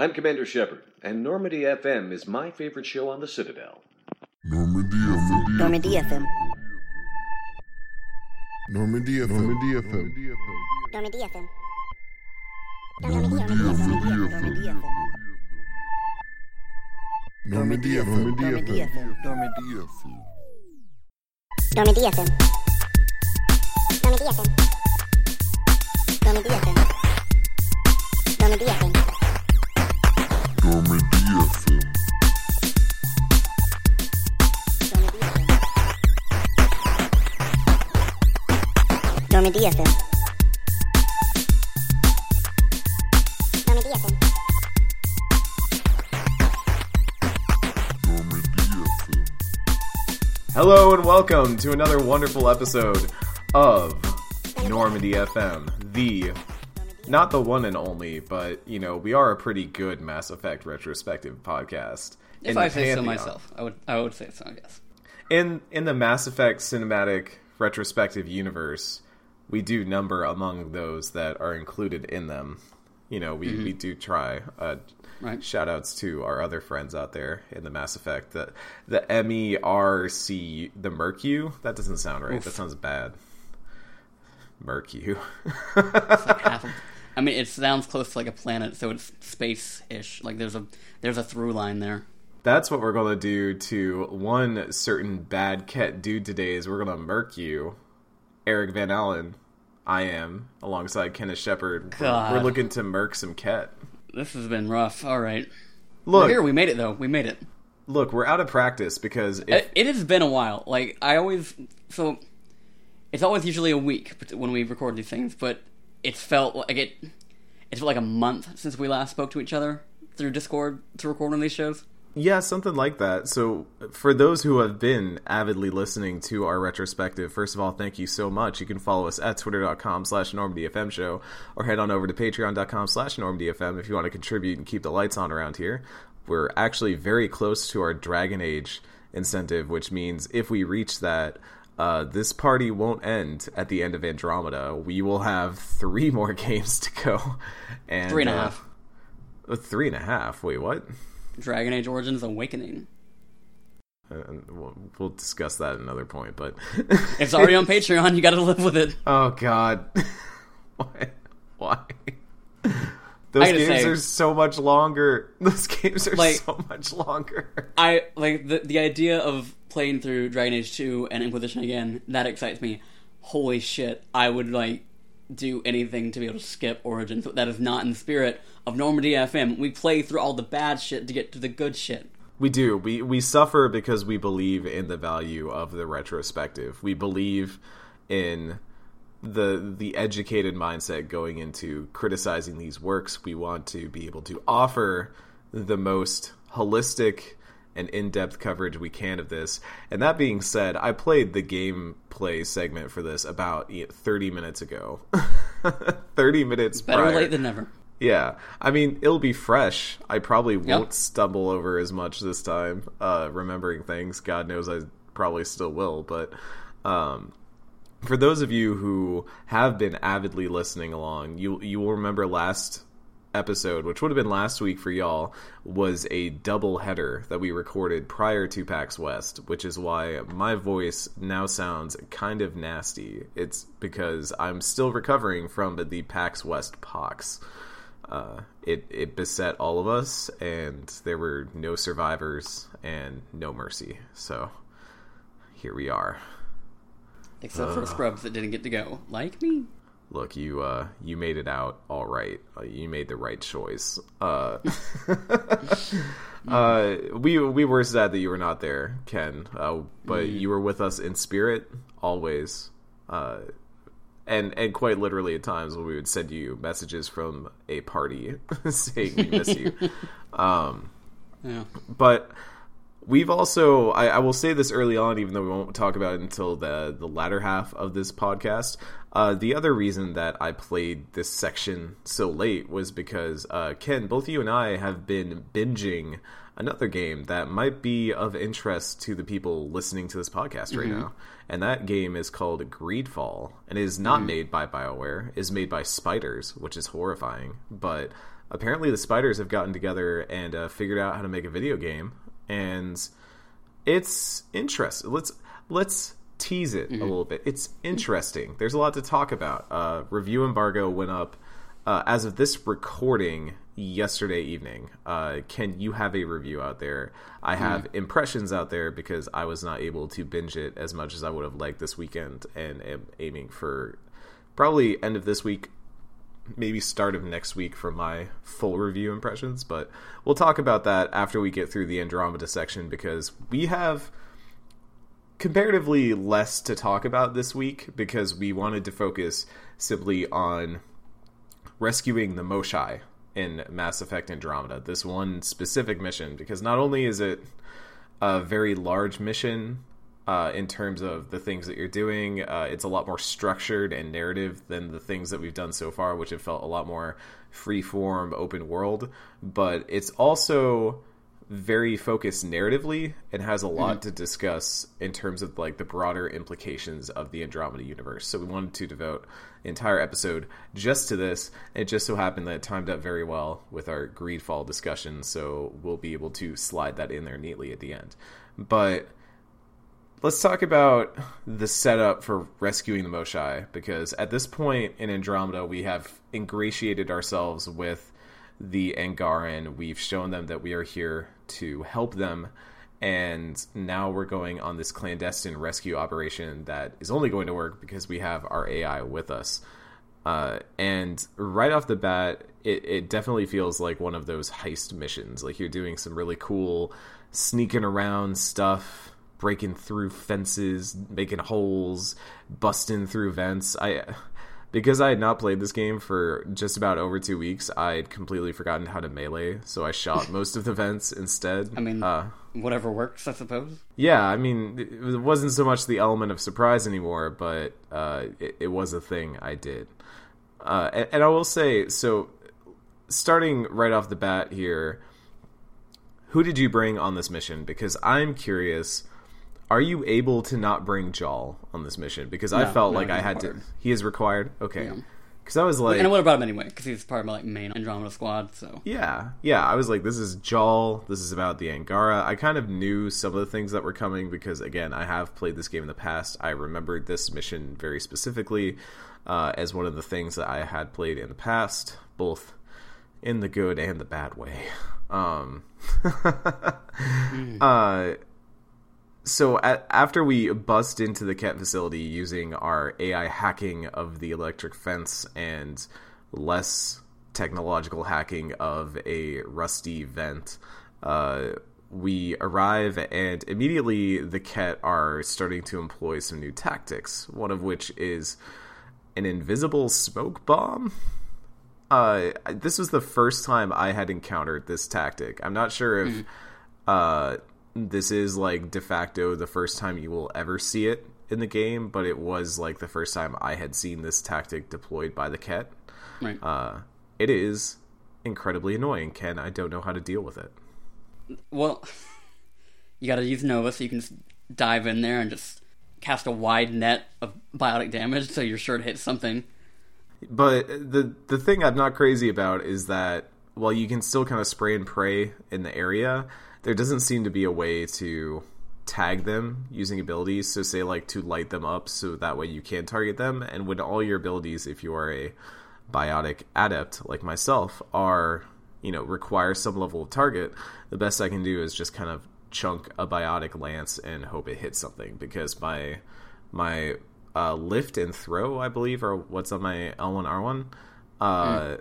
I'm Commander Shepard, and Normandy FM is my favorite show on the Citadel. Normandy FM. Normandy FM. Normandy FM. Normandy FM. Normandy FM. Normandy FM. Normandy FM. Normandy FM. Normandy FM. Normandy FM. Normandy FM. Normandy FM. Normandy FM. Dame FM. FM. Hello and welcome to another wonderful episode of Normandy FM, the not the one and only, but you know we are a pretty good Mass Effect retrospective podcast. If I say so myself, I would I would say so. Yes. In in the Mass Effect cinematic retrospective universe, we do number among those that are included in them. You know, we, we do try. Uh, Right. Shout outs to our other friends out there in the Mass Effect. The the M E R C the Mercu. That doesn't sound right. That sounds bad. Mercu. Like I mean, it sounds close to like a planet, so it's space-ish. Like there's a there's a through line there. That's what we're gonna do to one certain bad Ket dude today. Is we're gonna murk you, Eric Van Allen. I am alongside Kenneth Shepard. We're, we're looking to murk some Ket. This has been rough. All right, Look, We're here we made it though. We made it. look, we're out of practice because uh, if, it. It has been a while. Like I always so. It's always usually a week when we record these things, but it's felt like it. It's felt like a month since we last spoke to each other through Discord to record one of these shows. Yeah, something like that. So, for those who have been avidly listening to our retrospective, first of all, thank you so much. You can follow us at twitter.com slash normdfm show or head on over to patreon.com slash normdfm if you want to contribute and keep the lights on around here. We're actually very close to our Dragon Age incentive, which means if we reach that, uh, this party won't end at the end of Andromeda. We will have three more games to go. And, Three and a uh, half. uh, Three and a half. Wait, what? Dragon Age Origins Awakening. and we'll, we'll discuss that at another point. But It's already on Patreon. You got to live with it. oh god, why? Why? Those games say- are so much longer. Those games are Like- so much longer. I like the the idea of playing through Dragon Age 2 and Inquisition again. That excites me. Holy shit! I would like do anything to be able to skip Origins. That is not in the spirit of Normandy FM. We play through all the bad shit to get to the good shit. We do. We we suffer because we believe in the value of the retrospective. We believe in the the educated mindset going into criticizing these works. We want to be able to offer the most holistic and in-depth coverage we can of this. And that being said, I played the gameplay segment for this about eh, 30 minutes ago. 30 minutes Better prior. late than never. Yeah, I mean it'll be fresh. I probably won't stumble over as much this time, uh, remembering things. God knows I probably still will, but um, for those of you who have been avidly listening along, you you will remember last episode, which would have been last week for y'all, was a double header that we recorded prior to PAX West, which is why my voice now sounds kind of nasty. It's because I'm still recovering from the PAX West pox. Uh, it it beset all of us, and there were no survivors and no mercy. So here we are. Except for the Scrubs that didn't get to go. Like me. Look, you uh, you made it out all right. Uh, you made the right choice. Uh, uh, we we were sad that you were not there, Ken. Uh, but you were with us in spirit always. Uh, and and quite literally at times when we would send you messages from a party saying we miss you. Um, Yeah. but we've also I, I will say this early on even though we won't talk about it until the the latter half of this podcast. Uh, the other reason that i played this section so late was because uh, ken both you and i have been binging another game that might be of interest to the people listening to this podcast right now. And that game is called greedfall and it is not made by bioware. Is made by spiders which is horrifying. But apparently the spiders have gotten together and uh, figured out how to make a video game, and it's interesting. Let's let's tease it a little bit. It's interesting. There's a lot to talk about. Uh, review embargo went up uh, as of this recording yesterday evening. Uh, Ken, you have a review out there. I have impressions out there because I was not able to binge it as much as I would have liked this weekend, and am aiming for probably end of this week, maybe start of next week for my full review impressions. But we'll talk about that after we get through the Andromeda section because we have comparatively less to talk about this week because we wanted to focus simply on rescuing the Moshae in Mass Effect Andromeda. This one specific mission, because not only is it a very large mission uh, in terms of the things that you're doing, uh, it's a lot more structured and narrative than the things that we've done so far, which have felt a lot more free-form, open world. But it's also very focused narratively and has a lot to discuss in terms of like the broader implications of the Andromeda universe. So we wanted to devote an entire episode just to this. It just so happened that it timed up very well with our Greedfall discussion, so we'll be able to slide that in there neatly at the end. But let's talk about the setup for rescuing the Moshae because at this point in Andromeda we have ingratiated ourselves with the Angaran. We've shown them that we are here to help them, and now we're going on this clandestine rescue operation that is only going to work because we have our AI with us. Uh, and right off the bat, it, it definitely feels like one of those heist missions. Like you're doing some really cool sneaking around stuff, breaking through fences, making holes, busting through vents. I because I had not played this game for just about over two weeks, I'd completely forgotten how to melee, so I shot most of the vents instead. I mean, uh, whatever works, I suppose. yeah, I mean, it wasn't so much the element of surprise anymore, but uh, it, it was a thing I did. Uh, and, and I will say, so starting right off the bat here, who did you bring on this mission? Because I'm curious. Are you able to not bring Jaal on this mission? Because I felt no, like I had required. to. He is required. Okay. Yeah. Because I was like, and I would have brought him anyway because he's part of my like main Andromeda squad. So yeah, yeah. I was like, this is Jaal. This is about the Angara. I kind of knew some of the things that were coming because, again, I have played this game in the past. I remembered this mission very specifically uh, as one of the things that I had played in the past, both in the good and the bad way. Um, uh, so at, after we bust into the Ket facility using our AI hacking of the electric fence and less technological hacking of a rusty vent, uh, we arrive and immediately the Ket are starting to employ some new tactics. One of which is an invisible smoke bomb. Uh, this was the first time I had encountered this tactic. I'm not sure if uh, this is like de facto the first time you will ever see it in the game, but it was like the first time I had seen this tactic deployed by the Ket. right. Uh, it is incredibly annoying, Ken. I don't know how to deal with it. well, you got to use Nova so you can just dive in there and just cast a wide net of biotic damage, so you're sure to hit something. But the the thing I'm not crazy about is that while you can still kind of spray and pray in the area, there doesn't seem to be a way to tag them using abilities. So say like to light them up so that way you can target them. And when all your abilities, if you are a biotic adept like myself, are you know require some level of target, the best I can do is just kind of chunk a biotic lance and hope it hits something because my my uh, lift and throw, I believe, are what's on my L1 R1. Uh,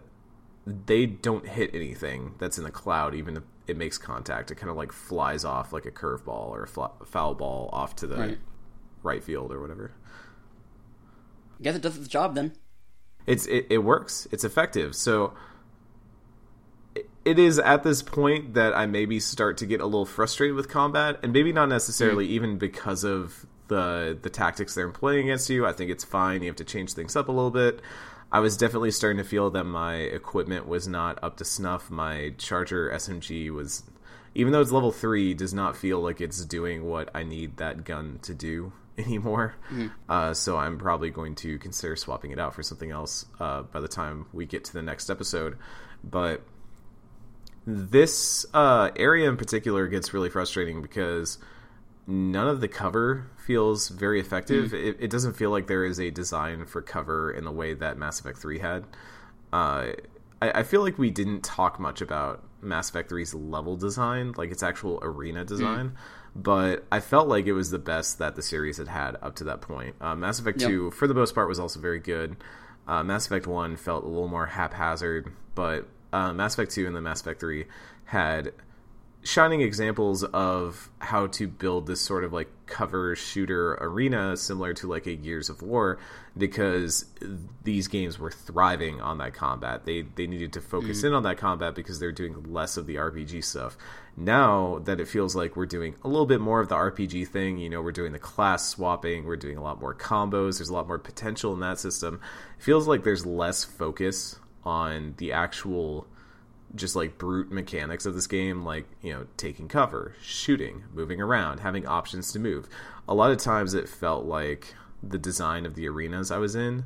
They don't hit anything that's in the cloud, even if it makes contact. It kind of like flies off like a curveball or a fla- foul ball off to the Right. right field or whatever. I guess it does its job then. it's it, it works it's effective so it- it is at this point that i maybe start to get a little frustrated with combat and maybe not necessarily mm. even because of the the tactics they're employing against you i think it's fine you have to change things up a little bit i was definitely starting to feel that my equipment was not up to snuff. My charger smg was even though it's level 3 does not feel like it's doing what i need that gun to do anymore. Uh, so i'm probably going to consider swapping it out for something else uh, by the time we get to the next episode. But This uh, area in particular gets really frustrating because none of the cover feels very effective. It, it doesn't feel like there is a design for cover in the way that Mass Effect 3 had. Uh, I, I feel like we didn't talk much about Mass Effect 3's level design, like its actual arena design, but I felt like it was the best that the series had had up to that point. Uh, Mass Effect Yep. 2, for the most part, was also very good. Uh, Mass Effect 1 felt a little more haphazard, but uh, Mass Effect 2 and the Mass Effect 3 had shining examples of how to build this sort of like cover shooter arena similar to like a Gears of War because these games were thriving on that combat. They they needed to focus mm. in on that combat because they're doing less of the RPG stuff. Now that it feels like we're doing a little bit more of the RPG thing, you know, we're doing the class swapping, we're doing a lot more combos, there's a lot more potential in that system. It feels like there's less focus on the actual just like brute mechanics of this game, like, you know, taking cover, shooting, moving around, having options to move. A lot of times it felt like the design of the arenas I was in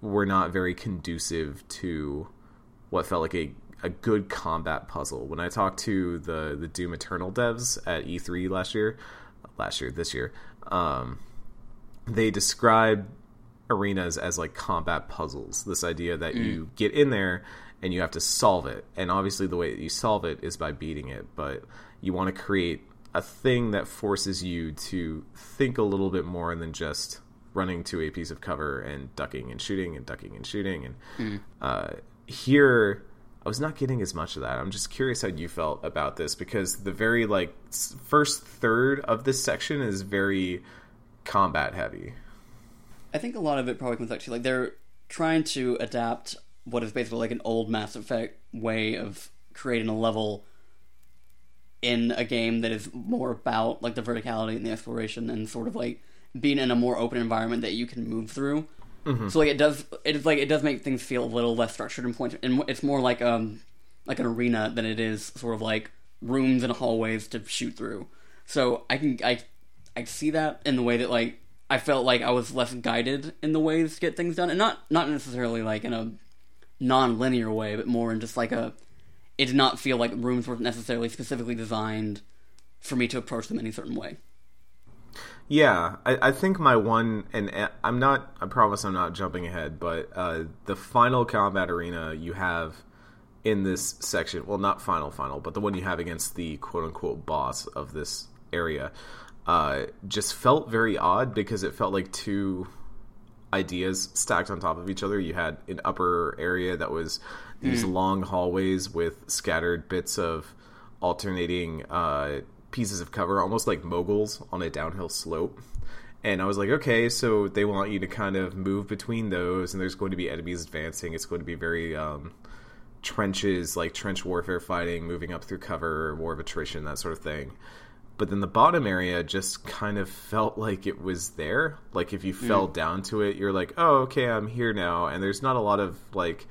were not very conducive to what felt like a, a good combat puzzle. When I talked to the, the Doom Eternal devs at E3 last year, last year, this year, um, they described arenas as like combat puzzles. This idea that you get in there and you have to solve it. And obviously, the way that you solve it is by beating it, but you want to create a thing that forces you to think a little bit more than just running to a piece of cover and ducking and shooting and ducking and shooting. And uh, here, I was not getting as much of that. I'm just curious how you felt about this because the very like first third of this section is very combat heavy. I think a lot of it probably comes back to like they're trying to adapt what is basically like an old Mass Effect way of creating a level in a game that is more about like the verticality and the exploration and sort of like being in a more open environment that you can move through. So like it does it is like it does make things feel a little less structured and point and it's more like um like an arena than it is sort of like rooms and hallways to shoot through. So I can I I see that in the way that like I felt like I was less guided in the ways to get things done, and not not necessarily like in a non-linear way, but more in just like a. It did not feel like rooms were necessarily specifically designed for me to approach them any certain way. Yeah, I, I think my one, and I'm not, I promise I'm not jumping ahead, but uh, the final combat arena you have in this section, well, not final, final, but the one you have against the quote unquote boss of this area, uh, just felt very odd because it felt like two ideas stacked on top of each other. You had an upper area that was these long hallways with scattered bits of alternating uh, pieces of cover, almost like moguls on a downhill slope. And I was like, okay, so they want you to kind of move between those, and there's going to be enemies advancing. It's going to be very um, trenches, like trench warfare fighting, moving up through cover, war of attrition, that sort of thing but then the bottom area just kind of felt like it was there. Like if you fell down to it, you're like, "Oh, okay, I'm here now." And there's not a lot of like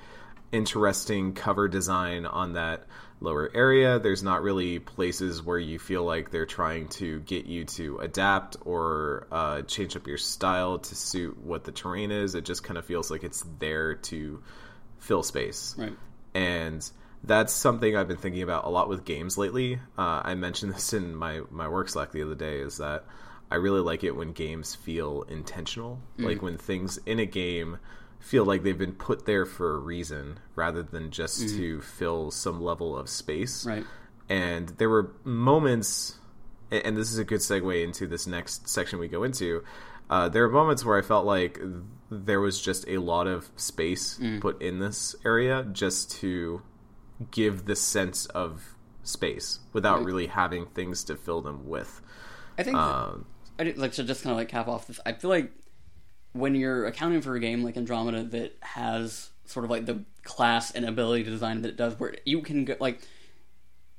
interesting cover design on that lower area. There's not really places where you feel like they're trying to get you to adapt or uh, change up your style to suit what the terrain is. It just kind of feels like it's there to fill space Right. and that's something I've been thinking about a lot with games lately. Uh, I mentioned this in my my work Slack the other day. Is that I really like it when games feel intentional, like when things in a game feel like they've been put there for a reason rather than just to fill some level of space. Right. And there were moments, and this is a good segue into this next section we go into. Uh, there were moments where I felt like there was just a lot of space put in this area just to give the sense of space without really having things to fill them with. I think that- Um, I did, like to just kind of like cap off this. I feel like when you're accounting for a game like Andromeda that has sort of like the class and ability design that it does, where you can go like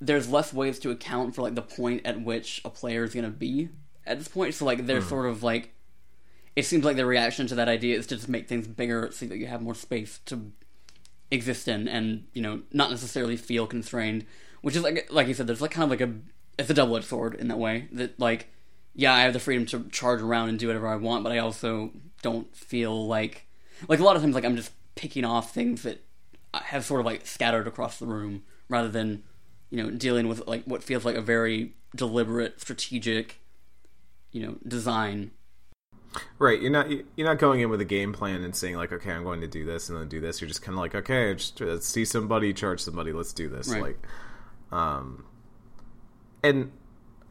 there's less ways to account for like the point at which a player is going to be at this point. So like they're sort of like it seems like the reaction to that idea is to just make things bigger so that you have more space to exist in and you know not necessarily feel constrained which is like like you said there's like kind of like a it's a double-edged sword in that way that like yeah i have the freedom to charge around and do whatever i want but i also don't feel like like a lot of times like i'm just picking off things that have sort of like scattered across the room rather than you know, dealing with like what feels like a very deliberate, strategic, you know, design. Right, you're not you're not going in with a game plan and saying like, okay, I'm going to do this and then do this. You're just kind of like, okay, just let's see somebody charge somebody. Let's do this. Right. Like, um, and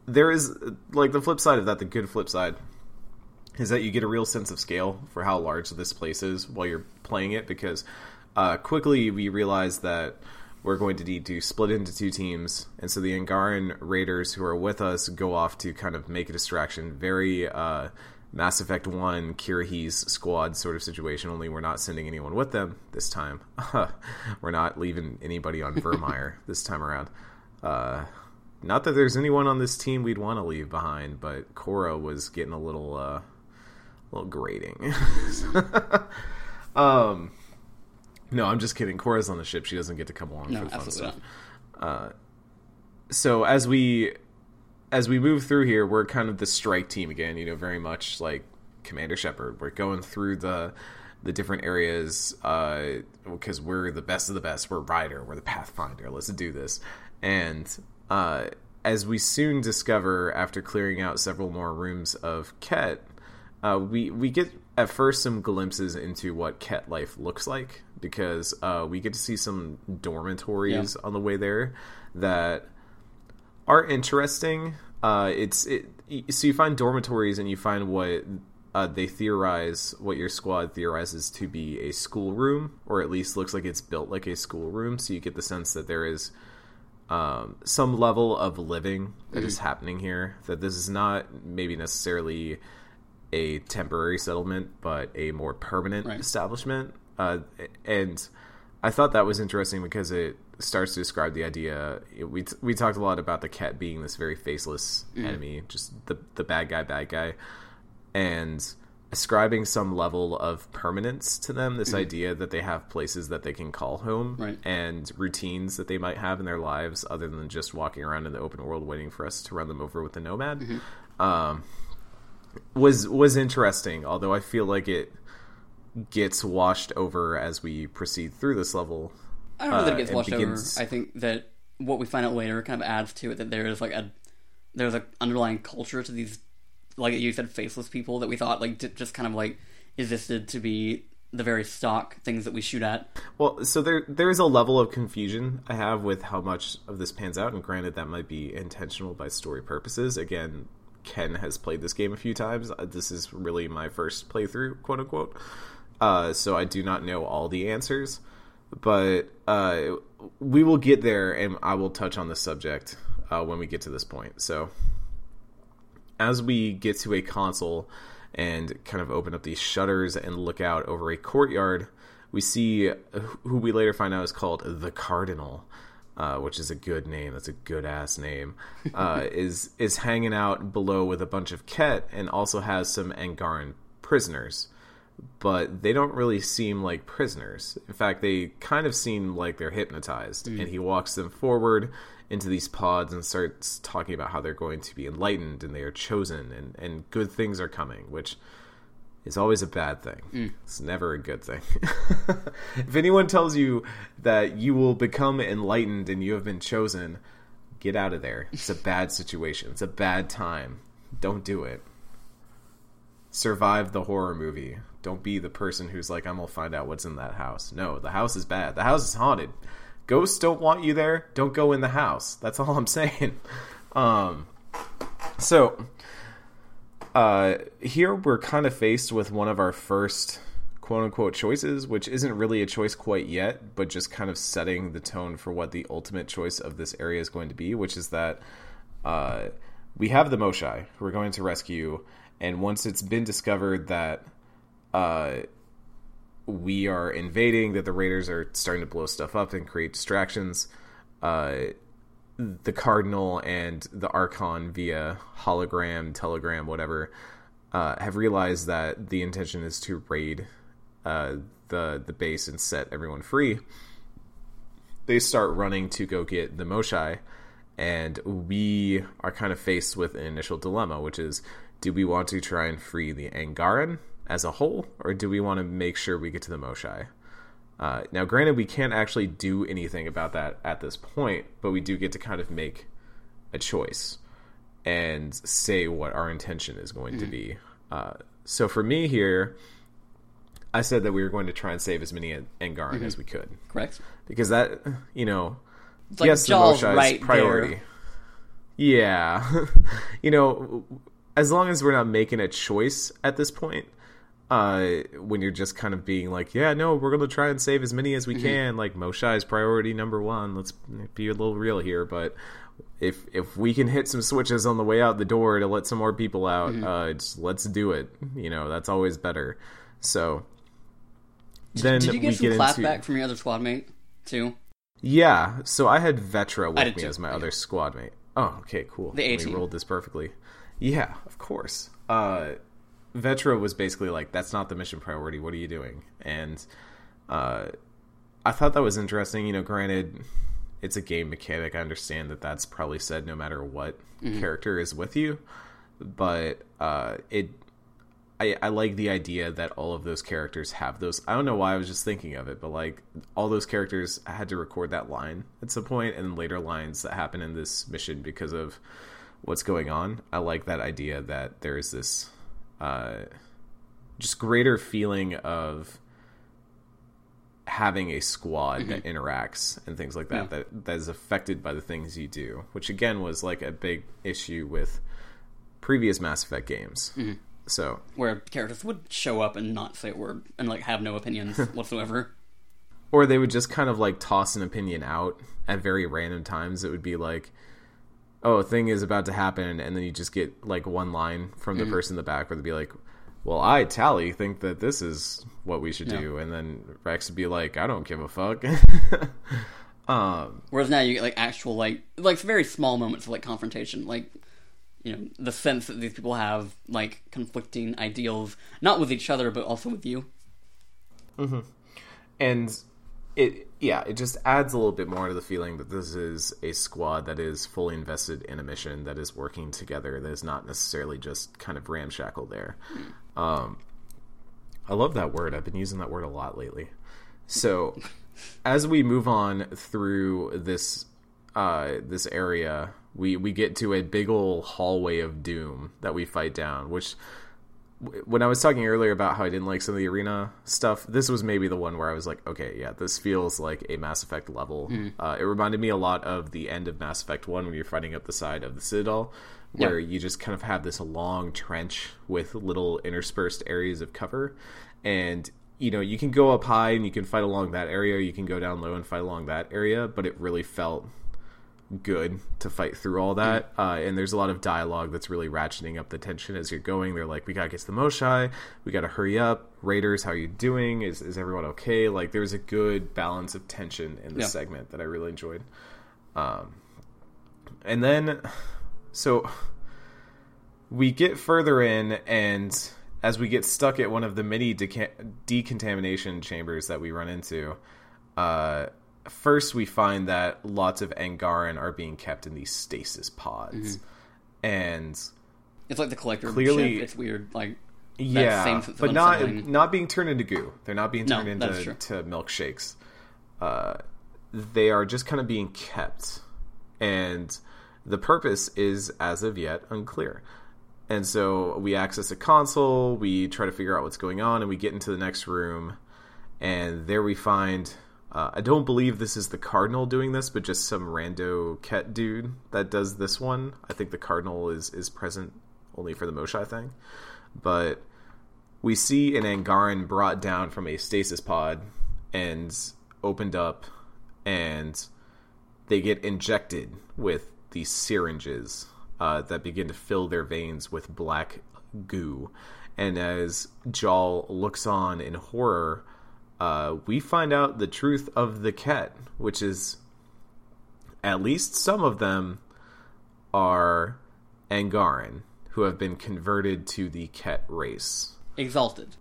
there is like the flip side of that. The good flip side is that you get a real sense of scale for how large this place is while you're playing it because uh, quickly we realize that we're going to need to split into two teams and so the Angaran raiders who are with us go off to kind of make a distraction very uh, Mass Effect 1 Kirrahe's squad sort of situation only we're not sending anyone with them this time we're not leaving anybody on Virmire this time around uh, not that there's anyone on this team we'd want to leave behind, but Cora was getting a little, uh, a little grating. um, no, I'm just kidding. Cora's on the ship; she doesn't get to come along No, for the fun stuff. not. So as we as we move through here, we're kind of the strike team again. You know, very much like Commander Shepard. We're going through the the different areas because we're the best of the best. We're Ryder. We're the Pathfinder. Let's do this. And uh, as we soon discover, after clearing out several more rooms of Ket, uh, we we get at first some glimpses into what Ket life looks like because uh, we get to see some dormitories on the way there that are interesting. Uh, it's it, so you find dormitories and you find what uh, they theorize what your squad theorizes to be a schoolroom, or at least looks like it's built like a schoolroom. So you get the sense that there is um, some level of living that is happening here. That this is not maybe necessarily a temporary settlement, but a more permanent Right. establishment. Uh, and I thought that was interesting because it starts to describe the idea. We we talked a lot about the Ket being this very faceless mm. enemy, just the the bad guy, bad guy, and ascribing some level of permanence to them. This mm-hmm. idea that they have places that they can call home, Right. and routines that they might have in their lives, other than just walking around in the open world waiting for us to run them over with the nomad. Mm-hmm. Um, was was interesting, although I feel like it gets washed over as we proceed through this level. I don't know that uh, it gets and washed begins- over. I think that what we find out later kind of adds to it that there is like a there's a underlying culture to these, like you said, faceless people that we thought like d- just kind of like existed to be the very stock things that we shoot at. Well, so there there is a level of confusion I have with how much of this pans out, and granted that might be intentional by story purposes. Again, Ken has played this game a few times. Uh, This is really my first playthrough, quote unquote. Uh, so I do not know all the answers, but uh, we will get there, and I will touch on the subject uh, when we get to this point. So as we get to a console and kind of open up these shutters and look out over a courtyard, we see who we later find out is called the Cardinal, uh, which is a good name. That's a good ass name. Uh, is is hanging out below with a bunch of Ket and also has some Angaran prisoners. But they don't really seem like prisoners. In fact, they kind of seem like they're hypnotized. Mm. And he walks them forward into these pods and starts talking about how they're going to be enlightened and they are chosen and, and good things are coming, which is always a bad thing. Mm. It's never a good thing. if anyone tells you that you will become enlightened and you have been chosen, get out of there. It's a bad situation. It's a bad time. Don't do it. Survive the horror movie. Don't be the person who's like, I'm gonna find out what's in that house. No, the house is bad. The house is haunted. Ghosts don't want you there. Don't go in the house. That's all I'm saying. Um, so uh, here we're kind of faced with one of our first quote unquote choices, which isn't really a choice quite yet, but just kind of setting the tone for what the ultimate choice of this area is going to be, which is that uh, we have the Moshai who we're going to rescue, and once it's been discovered that uh, we are invading, that the raiders are starting to blow stuff up and create distractions, uh, the Cardinal and the Archon via hologram, telegram, whatever, uh, have realized that the intention is to raid uh, the the base and set everyone free. They start running to go get the Moshae, and we are kind of faced with an initial dilemma, which is: do we want to try and free the Angaran as a whole, or do we want to make sure we get to the Moshae? Uh, now, granted, we can't actually do anything about that at this point, but we do get to kind of make a choice and say what our intention is going to be. Uh, so for me here, I said that we were going to try and save as many Angaran as we could Correct. because that, you know, It's like yes, the Jaw's Moshae's right priority. there. Yeah, you know, as long as we're not making a choice at this point, uh, when you're just kind of being like, yeah, no, we're going to try and save as many as we Mm-hmm. can. Like Moshae is priority number one. Let's be a little real here, but if if we can hit some switches on the way out the door to let some more people out, Mm-hmm. uh, just let's do it. You know, that's always better. So. Then Did you get some get clap into back from your other squad mate too? yeah, so I had Vetra with me too, as my yeah. other squad mate. Oh, okay, cool. The we rolled this perfectly. Yeah, of course. Uh, Vetra was basically like, "That's not the mission priority. What are you doing?" And uh, I thought that was interesting. You know, granted, it's a game mechanic. I understand that that's probably said no matter what Mm-hmm. character is with you, but uh, it I, I like the idea that all of those characters have those. I don't know why I was just thinking of it, but like all those characters had to record that line at some point, and later lines that happen in this mission because of what's going on. I like that idea that there is this uh, just greater feeling of having a squad that interacts and things like that, Mm-hmm. Yeah. that that is affected by the things you do, which again was like a big issue with previous Mass Effect games. Mm-hmm. So Where characters would show up and not say a word and like have no opinions whatsoever. or they would just kind of like toss an opinion out at very random times. It would be like, "Oh, a thing is about to happen," and then you just get like one line from the person in the back where they'd be like, "Well, I Tali think that this is what we should Yeah. do," and then Wrex would be like, "I don't give a fuck." um, Whereas now you get like actual like like very small moments of like confrontation, like you know the sense that these people have like conflicting ideals, not with each other but also with you. and it yeah it just adds a little bit more to the feeling that this is a squad that is fully invested in a mission that is working together that is not necessarily just kind of ramshackle there. Um i love that word. I've been using that word a lot lately. So as we move on through this uh this area we we get to a big ol' hallway of doom that we fight down which when I was talking earlier about how I didn't like some of the arena stuff, this was maybe the one where I was like, okay, yeah, this feels like a Mass Effect level. Uh, it reminded me a lot of the end of Mass Effect 1 when you're fighting up the side of the Citadel, where you just kind of have this long trench with little interspersed areas of cover. And, you know, you can go up high and you can fight along that area, or you can go down low and fight along that area, but it really felt good to fight through all that. Uh, and there's a lot of dialogue that's really ratcheting up the tension as you're going. They're like, "We gotta get to the Moshae. We gotta hurry up. Raiders, how you doing? Is is everyone okay?" Like, there's a good balance of tension in the Yeah. segment that I really enjoyed. Um, and then, so we get further in, and as we get stuck at one of the many deca- decontamination chambers that we run into, uh, first we find that lots of Angaran are being kept in these stasis pods, and It's like the collector Clearly- ship. It's weird. Like yeah, same but not unsettling. not being turned into goo. They're not being turned that's into to milkshakes. Uh, they are just kind of being kept, and the purpose is as of yet unclear. And so we access a console, we try to figure out what's going on, and we get into the next room, and there we find. Uh, I don't believe this is the Cardinal doing this, but just some rando Ket dude that does this one. I think the Cardinal is is present only for the Moshae thing, but we see an Angaran brought down from a stasis pod and opened up, and they get injected with these syringes uh, that begin to fill their veins with black goo. And as Jaal looks on in horror, uh, we find out the truth of the Ket, which is at least some of them are Angaran who have been converted to the Ket race. exalted.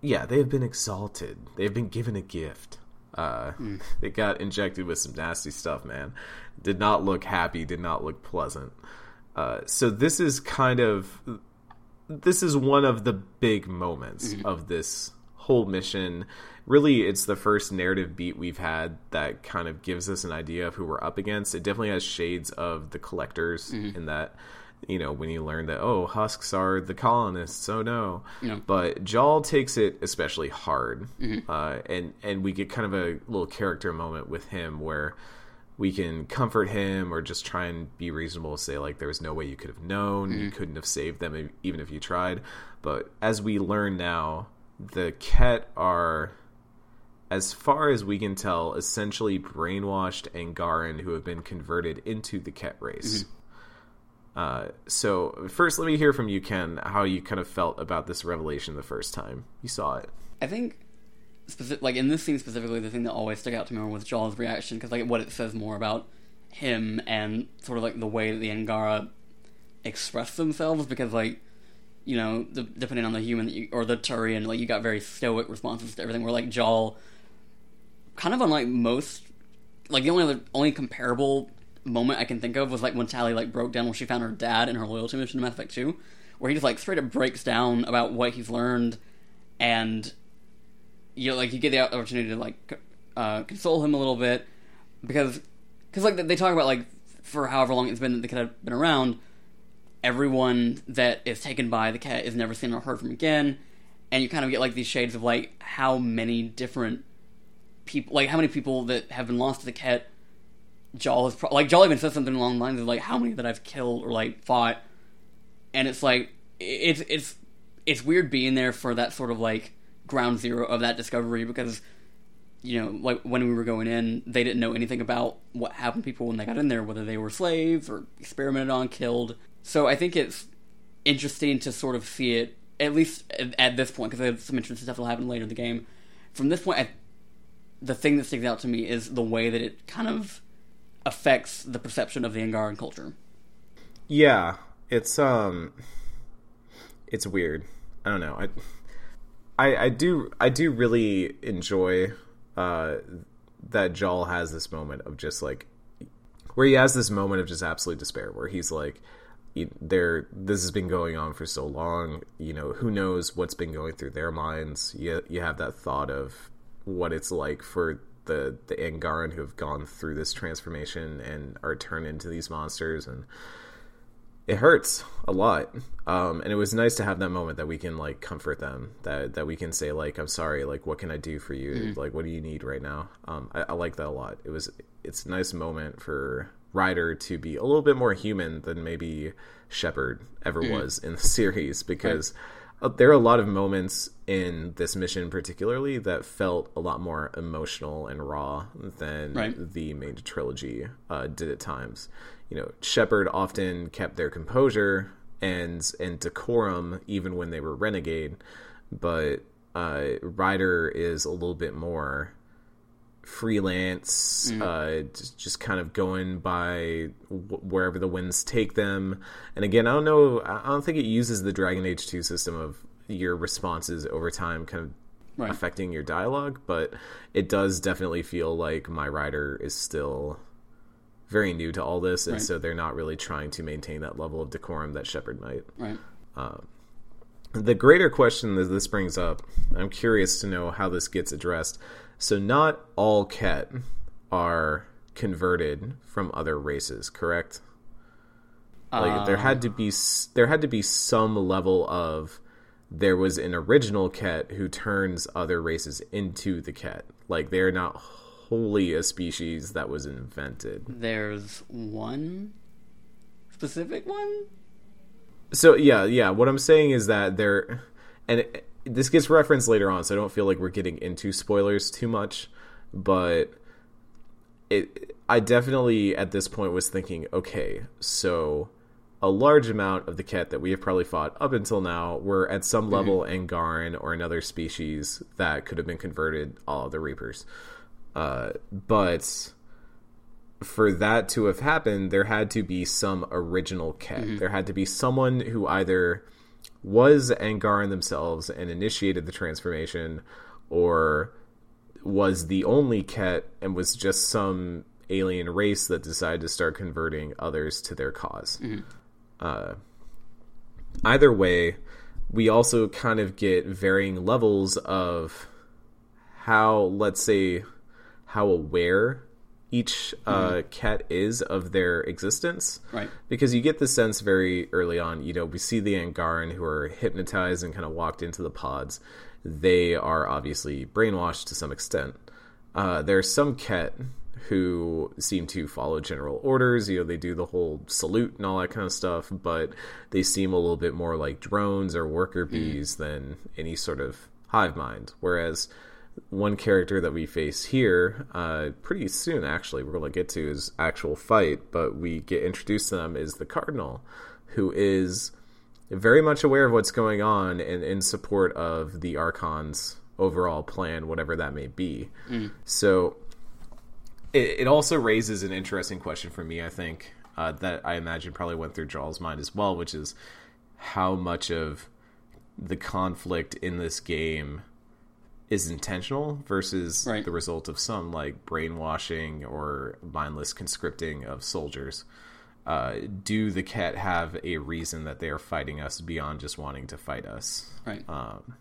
Yeah, they have been exalted. They've been given a gift. Uh, They got injected with some nasty stuff, man. Did not look happy. Did not look pleasant. Uh, so this is kind of this is one of the big moments of this whole mission. Really, it's the first narrative beat we've had that kind of gives us an idea of who we're up against. It definitely has shades of the collectors mm-hmm. in that, you know, when you learn that, oh, husks are the colonists, oh no. But Jaal takes it especially hard. Mm-hmm. Uh, and, and we get kind of a little character moment with him where we can comfort him or just try and be reasonable say like there was no way you could have known you mm-hmm. couldn't have saved them even if you tried but as we learn now the ket are as far as we can tell essentially brainwashed angaran who have been converted into the ket race uh, so first let me hear from you ken how you kind of felt about this revelation the first time you saw it I think, specific, like in this scene specifically, the thing that always stuck out to me was Jaal's reaction because like what it says more about him and sort of like the way that the Angara express themselves. Because like, you know, the, depending on the human you, or the Turian, like you got very stoic responses to everything. Where like Jaal, kind of unlike most, like the only other only comparable moment I can think of was like when Tali like broke down when she found her dad in her loyalty mission in Mass Effect Two, where he just like straight up breaks down about what he's learned and you know, like you get the opportunity to like uh, console him a little bit because because like they talk about like for however long it's been that the Ket have been around, everyone that is taken by the Ket is never seen or heard from again, and you kind of get like these shades of like how many different people, like how many people that have been lost to the Ket. Jaal is pro- like Jaal even says something along the lines of like how many that I've killed or like fought, and it's like it's it's it's weird being there for that sort of like ground zero of that discovery because you know like when we were going in they didn't know anything about what happened to people when they got in there whether they were slaves or experimented on killed so i think it's interesting to sort of see it at least at, this point because there's some interesting stuff that'll happen later in the game from this point I, the thing that sticks out to me is the way that it kind of affects the perception of the angaran culture Yeah, it's um, it's weird. I don't know. I, I, I do, I do really enjoy uh that Jaal has this moment of just like where he has this moment of just absolute despair, where he's like, there, this has been going on for so long. You know, who knows what's been going through their minds? You, you have that thought of what it's like for the the Angaran who have gone through this transformation and are turned into these monsters and it hurts a lot um, and it was nice to have that moment that we can like comfort them that that we can say like i'm sorry like what can i do for you like what do you need right now um, I, I like that a lot it was it's a nice moment for ryder to be a little bit more human than maybe shepard ever was in the series because uh, there are a lot of moments in this mission particularly that felt a lot more emotional and raw than Right. the main trilogy uh, did at times. You know, Shepard often kept their composure and and decorum even when they were renegade, but uh, Ryder is a little bit more freelance, uh, just, just kind of going by wh- wherever the winds take them. And again, I don't know, I don't think it uses the Dragon Age 2 system of your responses over time kind of Right. affecting your dialogue, but it does definitely feel like my Ryder is still very new to all this, and Right. so they're not really trying to maintain that level of decorum that Shepard might. right The greater question that this brings up, I'm curious to know how this gets addressed. So, not all Ket are converted from other races, correct? Like there had to be there had to be some level of there was an original Ket who turns other races into the Ket. Like they're not wholly a species that was invented. there's one specific one So yeah, yeah. What I'm saying is that there, and it, this gets referenced later on, so I don't feel like we're getting into spoilers too much. But it, I definitely at this point was thinking, okay, so a large amount of the Ket that we have probably fought up until now were at some level Angaran or another species that could have been converted, all of the Reapers. Uh, but for that to have happened, there had to be some original Ket. There had to be someone who either was Angaran themselves and initiated the transformation, or was the only Ket and was just some alien race that decided to start converting others to their because Uh, either way, we also kind of get varying levels of how, let's say, how aware each uh, Ket is of their existence. Right. Because you get the sense very early on, you know, we see the Angaran who are hypnotized and kind of walked into the pods. They are obviously brainwashed to some extent. Uh, are some Ket who seem to follow general orders. You know, they do the whole salute and all that kind of stuff, but they seem a little bit more like drones or worker bees than any sort of hive mind. Whereas one character that we face here, uh, pretty soon actually, we're going to get to his actual fight, but we get introduced to them is the Cardinal, who is very much aware of what's going on and in support of the Archon's overall plan, whatever that may be. So it, it also raises an interesting question for me, I think, uh, that I imagine probably went through Jaal's mind as well, which is how much of the conflict in this game is intentional versus Right. the result of some like brainwashing or mindless conscripting of soldiers. Uh, do the Ket have a reason that they are fighting us beyond just wanting to fight us? Right. and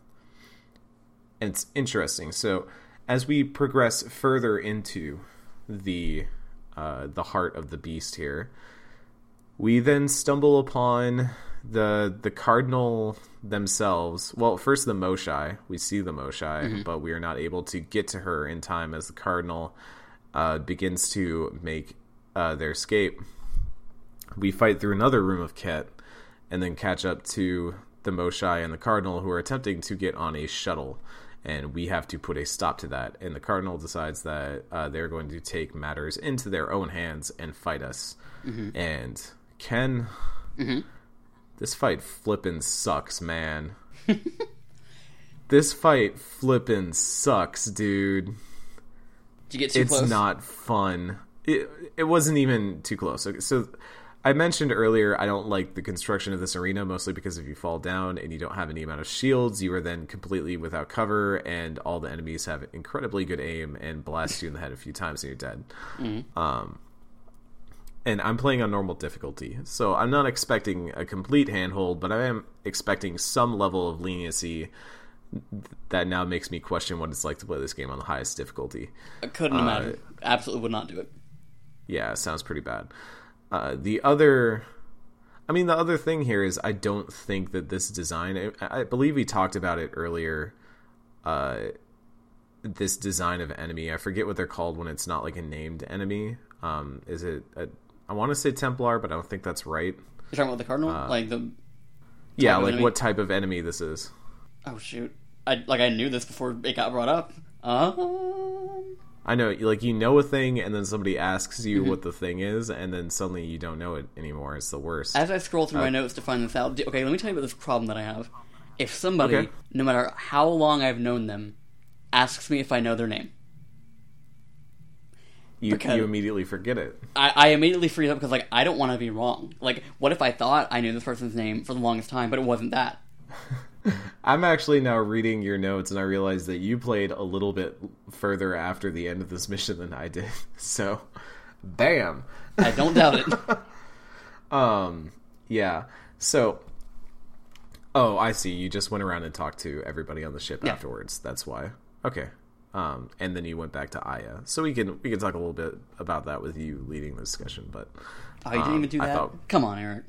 it's interesting. So as we progress further into the uh, the heart of the beast here, we then stumble upon the the cardinal themselves. Well, first the Moshae. We see the Moshae, but we are not able to get to her in time as the cardinal uh, begins to make uh, their escape. We fight through another room of Ket, and then catch up to the Moshae and the Cardinal, who are attempting to get on a shuttle, and we have to put a stop to that. And the Cardinal decides that uh, they're going to take matters into their own hands and fight us. And Ken, this fight flippin' sucks, man. this fight flippin' sucks, dude Did you get too it's close? not fun. It it wasn't even too close. Okay, So I mentioned earlier I don't like the construction of this arena mostly because if you fall down and you don't have any amount of shields, you are then completely without cover, and all the enemies have incredibly good aim and blast you in the head a few times and you're dead. Um, and I'm playing on normal difficulty, so I'm not expecting a complete handhold, but I am expecting some level of leniency that now makes me question what it's like to play this game on the highest difficulty. I couldn't imagine. Absolutely would not do it. Yeah, it sounds pretty bad. Uh, the other, I mean, the other thing here is I don't think that this design. I, I believe we talked about it earlier. Uh, this design of enemy, I forget what they're called when it's not like a named enemy. Um, is it? A, I want to say Templar, but I don't think that's right. You're talking about the cardinal, Uh, like the Yeah, like enemy? what type of enemy this is. oh shoot, I like I knew this before it got brought up. Um, I know, like you know a thing, and then somebody asks you Mm-hmm. what the thing is, and then suddenly you don't know it anymore. It's the worst. as I scroll through Uh, my notes to find this out, okay, let me tell you about this problem that I have. If somebody, Okay. no matter how long I've known them, asks me if I know their name, you, because- you immediately forget it. I, I immediately freeze up because like I don't want to be wrong. Like, what if I thought I knew this person's name for the longest time, but it wasn't that? I'm actually now reading your notes, and I realize that you played a little bit further after the end of this mission than I did. So, bam. I don't doubt it. Um, yeah. So, oh, I see. You just went around and talked to everybody on the ship Yeah. afterwards. That's why. Okay. Um, and then you went back to Aya. So we can we can talk a little bit about that with you leading the discussion. But Oh, you didn't Um, even do I that. thought- Come on, Eric.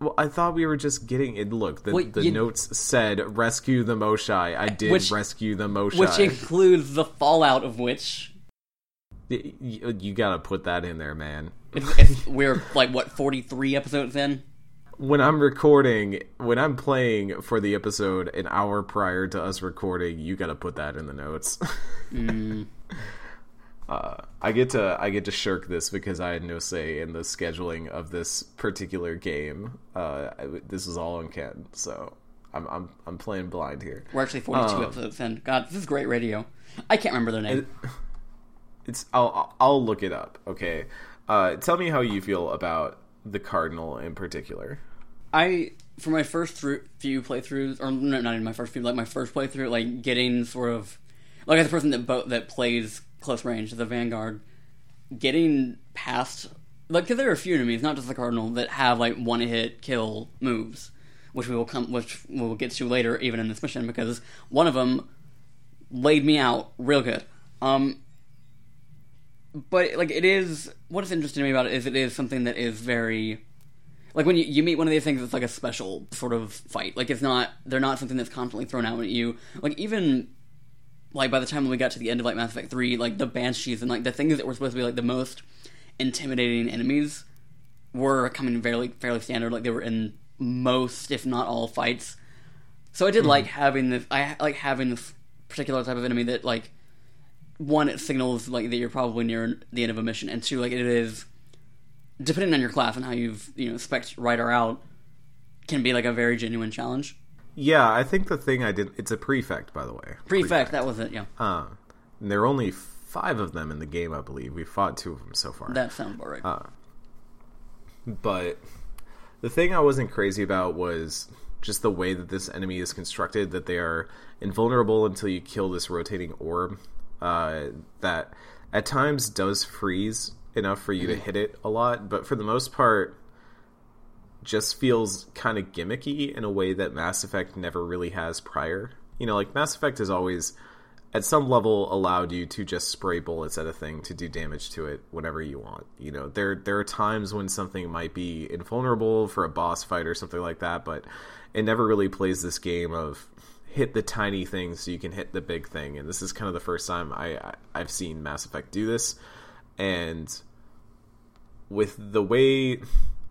well, I thought we were just getting it. Look, the, Well, the you- notes said rescue the Moshae. I did Which- rescue the Moshae. Which includes the fallout of which Y- y- you gotta put that in there, man. if, if we're like what forty three episodes in. When I'm recording, when I'm playing for the episode an hour prior to us recording, you gotta put that in the notes. uh, I get to I get to shirk this because I had no say in the scheduling of this particular game. Uh, I- this is all on Ken, so I'm I'm I'm playing blind here. We're actually forty two Um, episodes in. God, this is great radio. I can't remember their name. It's I'll I'll- I'll look it up. Okay, uh, tell me how you feel about the Cardinal in particular. I for my first through, few playthroughs, or no, not even my first few, like my first playthrough, like getting sort of like as a person that bo- that plays close range, the Vanguard, getting past like because there are a few enemies, not just the Cardinal, that have like one hit kill moves, which we will come, which we'll get to later, even in this mission, because one of them laid me out real good. Um, but like it is, what is interesting to me about it is it is something that is very like when you, you meet one of these things it's like a special sort of fight. Like it's not they're not something that's constantly thrown out at you. Like even like by the time we got to the end of like mass effect 3 like the banshees and like the things that were supposed to be like the most intimidating enemies were coming fairly fairly standard. Like they were in most if not all fights. So i did mm-hmm. like having this i like having this particular type of enemy that like one it signals like that you're probably near the end of a mission and two like it is depending on your class and how you've you know spec right or out can be like a very genuine challenge Yeah, I think the thing I did. It's a prefect, by the way. prefect that was it yeah Uh, and there are only five of them in the game, I believe. We fought two of them so far. that sounds about right Uh, but the thing I wasn't crazy about was just the way that this enemy is constructed. That they are invulnerable until you kill this rotating orb. Uh, that at times does freeze enough for you to mm-hmm. hit it a lot, but for the most part, just feels kind of gimmicky in a way that Mass Effect never really has prior. You know, like Mass Effect has always, at some level, allowed you to just spray bullets at a thing to do damage to it whenever you want. You know, there there are times when something might be invulnerable for a boss fight or something like that, but it never really plays this game of hit the tiny thing so you can hit the big thing. And this is kind of the first time I, I I've seen Mass Effect do this, and with the way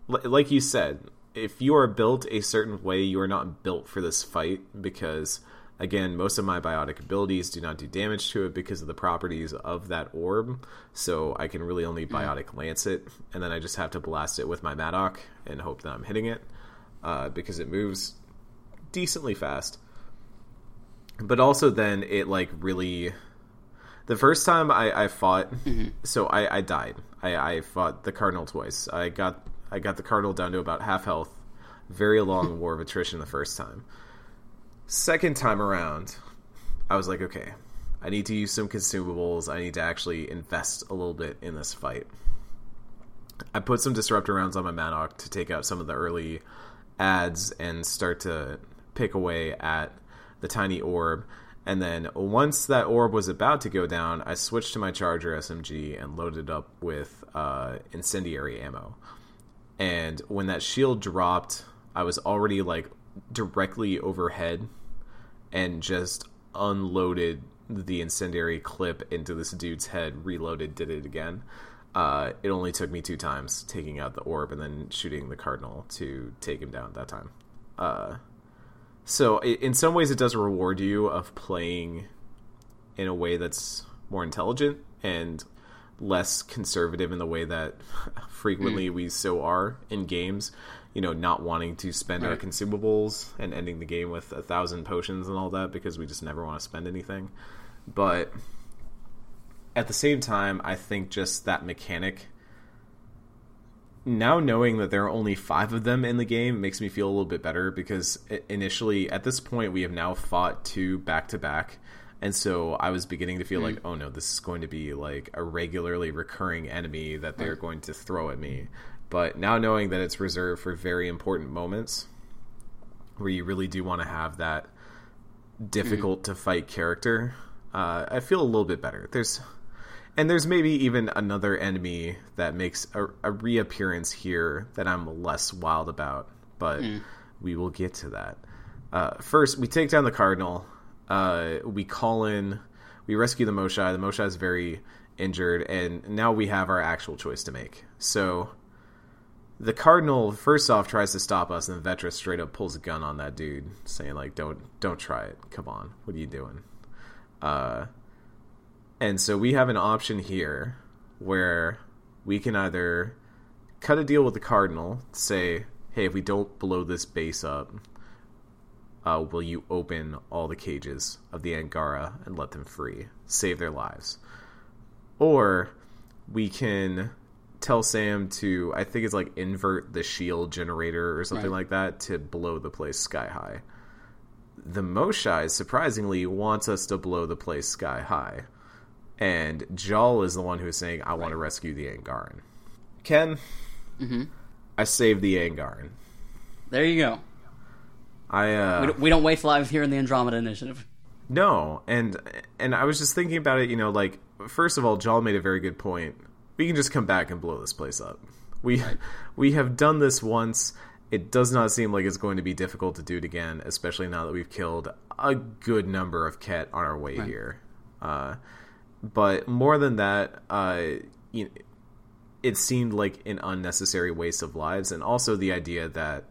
like you said if you are built a certain way you are not built for this fight because again most of my biotic abilities do not do damage to it because of the properties of that orb. So i can really only biotic lance it and then i just have to blast it with my Mattock and hope that i'm hitting it uh, because it moves decently fast. But also then it like really the first time I, I fought, mm-hmm. so I, I died. I, I fought the cardinal twice. I got I got the cardinal down to about half health. Very long war of attrition the first time. Second time around, I was like, okay, I need to use some consumables. I need to actually invest a little bit in this fight. I put some disruptor rounds on my Mattock to take out some of the early ads and start to pick away at the tiny orb. And then once that orb was about to go down, I switched to my Charger SMG and loaded up with uh, incendiary ammo. And when that shield dropped, I was already like directly overhead and just unloaded the incendiary clip into this dude's head, reloaded, did it again. Uh, it only took me two times, taking out the orb and then shooting the cardinal to take him down that time. Uh, so in some ways, it does reward you of playing in a way that's more intelligent and less conservative in the way that frequently mm. we so are in games. You know, not wanting to spend our consumables and ending the game with a thousand potions and all that because we just never want to spend anything. But at the same time, I think just that mechanic now knowing that there are only five of them in the game makes me feel a little bit better because initially at this point we have now fought two back to back and so i was beginning to feel like hmm. oh no this is going to be like a regularly recurring enemy that they're hmm. going to throw at me. But now knowing that it's reserved for very important moments where you really do want to have that hmm. difficult to fight character uh, i feel a little bit better. There's and there's maybe even another enemy that makes a, a reappearance here that I'm less wild about, but we will get to that. Uh, first, we take down the Cardinal. Uh, we call in, we rescue the Moshae. The Moshae is very injured, and now we have our actual choice to make. So, the Cardinal first off tries to stop us, and Vetra straight up pulls a gun on that dude, saying like, "Don't, don't try it. Come on, what are you doing?" Uh, and so we have an option here where we can either cut a deal with the Cardinal, say, hey, if we don't blow this base up, uh, will you open all the cages of the Angara and let them free, save their lives? Or we can tell Sam to, I think it's like invert the shield generator or something Right. like that to blow the place sky high. The Moshae surprisingly wants us to blow the place sky high and Jaal is the one who's saying, "I want to rescue the Angaran." Ken, I saved the Angaran. there you go I uh, We don't, we don't waste lives here in the Andromeda Initiative. No, and and I was just thinking about it. You know, like first of all, Jaal made a very good point. We can just come back and blow this place up. We we have done this once. It does not seem like it's going to be difficult to do it again, especially now that we've killed a good number of Ket on our way here. Uh, but more than that, uh, you know, it seemed like an unnecessary waste of lives, and also the idea that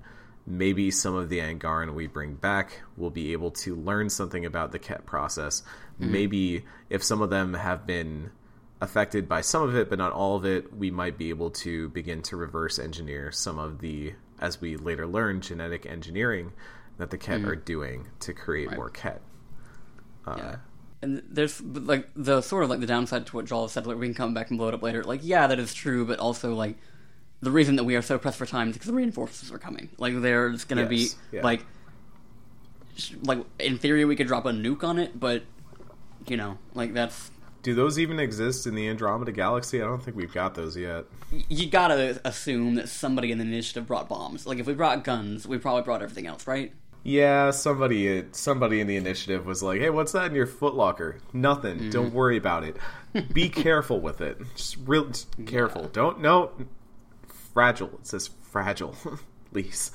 maybe some of the Angaran we bring back will be able to learn something about the Ket process. Mm-hmm. Maybe if some of them have been affected by some of it, but not all of it, we might be able to begin to reverse engineer some of the, as we later learn, genetic engineering that the Ket mm-hmm. are doing to create more Ket. Uh, yeah. And there's like the sort of like the downside to what Jaal said, like we can come back and blow it up later. Like, yeah, that is true, but also like the reason that we are so pressed for time is because the reinforcements are coming. Like, there's gonna Yes, be yeah. like, sh- like in theory we could drop a nuke on it, but you know, like that's Do those even exist in the Andromeda Galaxy? I don't think we've got those yet. you gotta assume that somebody in the initiative brought bombs. Like, if we brought guns, we probably brought everything else, right? Yeah, somebody somebody in the initiative was like, "Hey, what's that in your footlocker? Nothing. Don't worry about it. Be careful with it. Just real just careful. Don't no fragile. It says fragile. Please.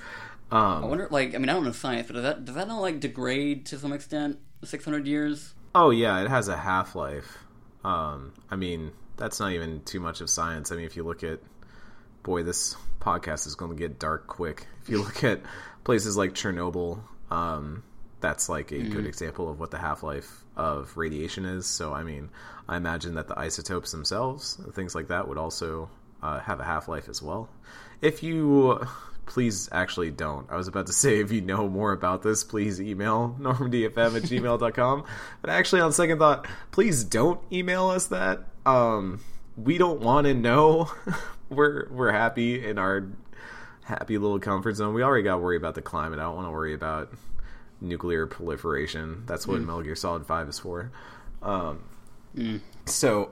I Um, wonder, like, I mean, I don't know science, but does that does that not like degrade to some extent? Six hundred years. oh yeah, it has a half life. Um, I mean, that's not even too much of science. I mean, if you look at boy, this podcast is going to get dark quick. If you look at places like Chernobyl, um, that's like a good example of what the half life of radiation is. So, I mean, I imagine that the isotopes themselves, things like that, would also uh, have a half life as well. If you. Please actually don't. I was about to say if you know more about this, please email normandfm at gmail.com. But actually, on second thought, please don't email us that. Um, we don't want to know. we're we're happy in our happy little comfort zone. We already got to worry about the climate. I don't want to worry about nuclear proliferation. That's what Metal Gear Solid Five is for. Um, So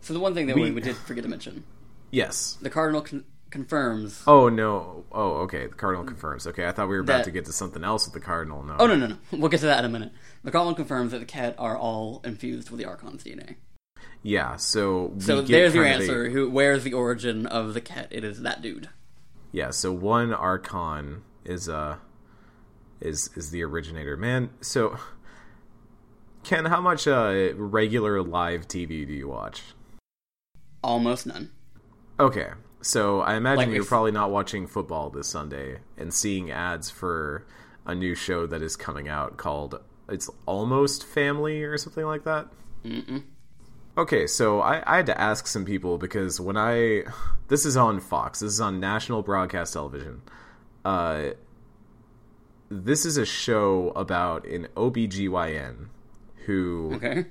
So the one thing that We- we, did forget to mention, yes. the cardinal con- confirms. Oh no. Oh okay. The cardinal confirms. Okay, I thought we were about That- to get to something else with the cardinal. No. Oh no no no, we'll get to that in a minute. The cardinal confirms that the Ket are all infused with the Archon's DNA. Yeah. So we So there's your of a- answer. Who? Where's the origin of the Ket? It is that dude. Yeah, so one archon is uh is is the originator. Man, so Ken, how much uh regular live TV do you watch? Almost none. Okay. So I imagine Like you're probably not watching football this Sunday and seeing ads for a new show that is coming out called it's almost family or something like that. Mm-mm. Okay, so I, I had to ask some people because when I this is on Fox, this is on national broadcast television. Uh, this is a show about an OBGYN who Okay.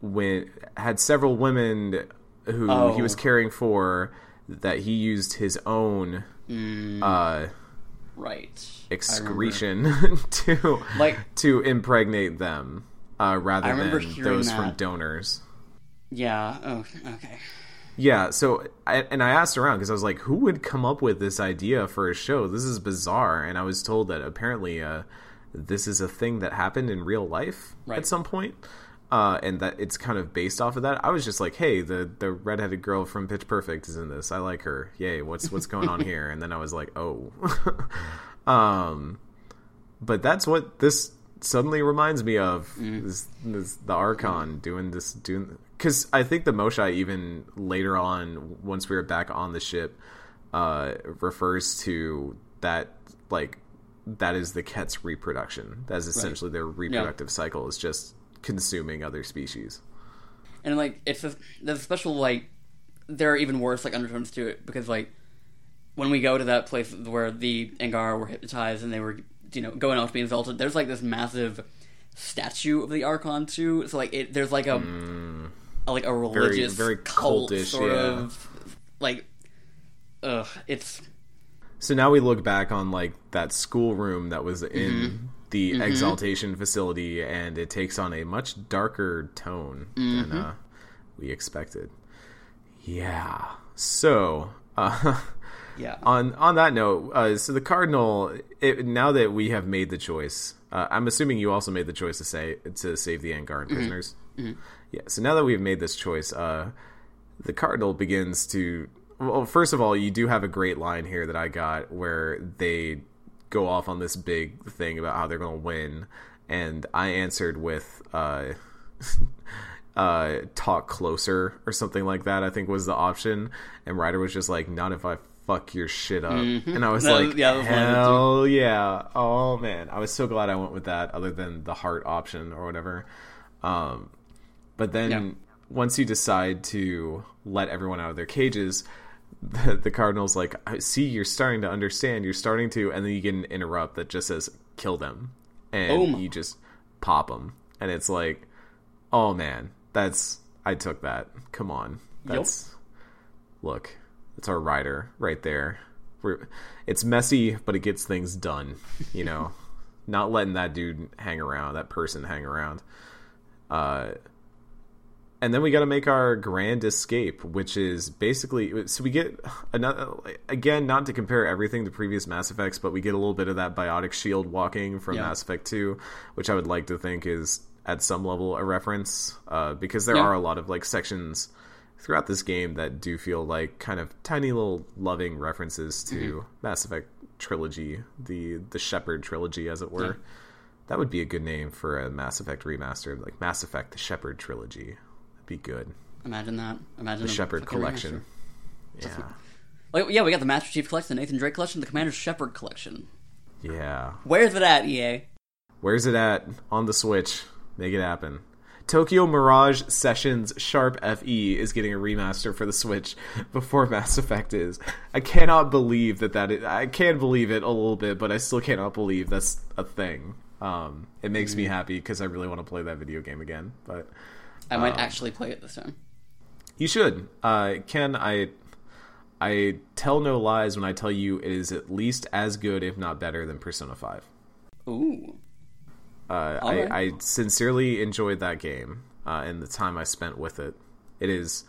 went had several women who Oh. he was caring for that he used his own Mm, uh, right. Excretion to Like- to impregnate them uh, rather than those from donors. Yeah. Oh. Okay. Yeah, so I, and I asked around because I was like, who would come up with this idea for a show? This is bizarre, and I was told that apparently uh, this is a thing that happened in real life Right. at some point, uh, and that it's kind of based off of that. I was just like, hey, the the redheaded girl from Pitch Perfect is in this. I like her. Yay! What's what's going on here? And then I was like, oh, um, but that's what this suddenly reminds me of is, is the Archon doing this doing because I think the Moshae even later on once we were back on the ship uh, refers to that like that is the Ket's reproduction. That is essentially their reproductive cycle is just consuming other species. and like it's a there's a special like there are even worse like undertones to it because like when we go to that place where the Angara were hypnotized and they were you know going out to be insulted, there's like this massive statue of the Archon too. So like it, there's like a, a like a religious very cult cultish, sort yeah. of like ugh it's So now we look back on like that schoolroom that was in the exaltation facility, and it takes on a much darker tone than uh, we expected. Yeah. So, uh, Yeah. On on that note, uh, so the cardinal. It, now that we have made the choice, uh, I'm assuming you also made the choice to say to save the Angaran prisoners. Yeah. So now that we've made this choice, uh, the cardinal begins to. Well, first of all, you do have a great line here that I got where they go off on this big thing about how they're going to win, and I answered with. Uh, uh, talk closer or something like that. I think was the option, and Ryder was just like, "Not if I fuck your shit up." And I was That like, yeah, was one of the two. "Hell yeah!" Oh man, I was so glad I went with that. Other than the heart option or whatever. Um, but then Yeah. once you decide to let everyone out of their cages. The, the cardinal's like, I see, you're starting to understand. You're starting to, and then you get an interrupt that just says, "Kill them," and you just pop them, and it's like, Oh man, that's I took that. Come on, that's look, it's our Ryder right there. We're, it's messy, but it gets things done. You know, not letting that dude hang around, that person hang around. Uh, and then we got to make our grand escape, which is basically so we get another again, not to compare everything to previous Mass Effects, but we get a little bit of that biotic shield walking from Yeah. Mass Effect Two, which I would like to think is at some level a reference, uh, because there Yeah. are a lot of like sections throughout this game that do feel like kind of tiny little loving references to Mm-hmm. Mass Effect trilogy, the the Shepard trilogy, as it were. Yeah. That would be a good name for a Mass Effect remaster, like Mass Effect: The Shepard trilogy. That'd be good. Imagine that. Imagine The Shepard collection. remaster. Yeah, Like, yeah, we got the Master Chief collection, the Nathan Drake collection, the Commander Shepard collection. yeah. Where's it at, EA? Where's it at on the Switch? Make it happen. Tokyo Mirage Sessions Sharp FE is getting a remaster for the Switch before Mass Effect is. I cannot believe that that is, I can believe it a little bit, but I still cannot believe that's a thing. Um, it makes me happy because I really want to play that video game again. But I Um, might actually play it this time. you should, uh, Ken. I I tell no lies when I tell you it is at least as good, if not better, than Persona Five. Ooh. Uh, right. I, I sincerely enjoyed that game uh, and the time I spent with it. It is,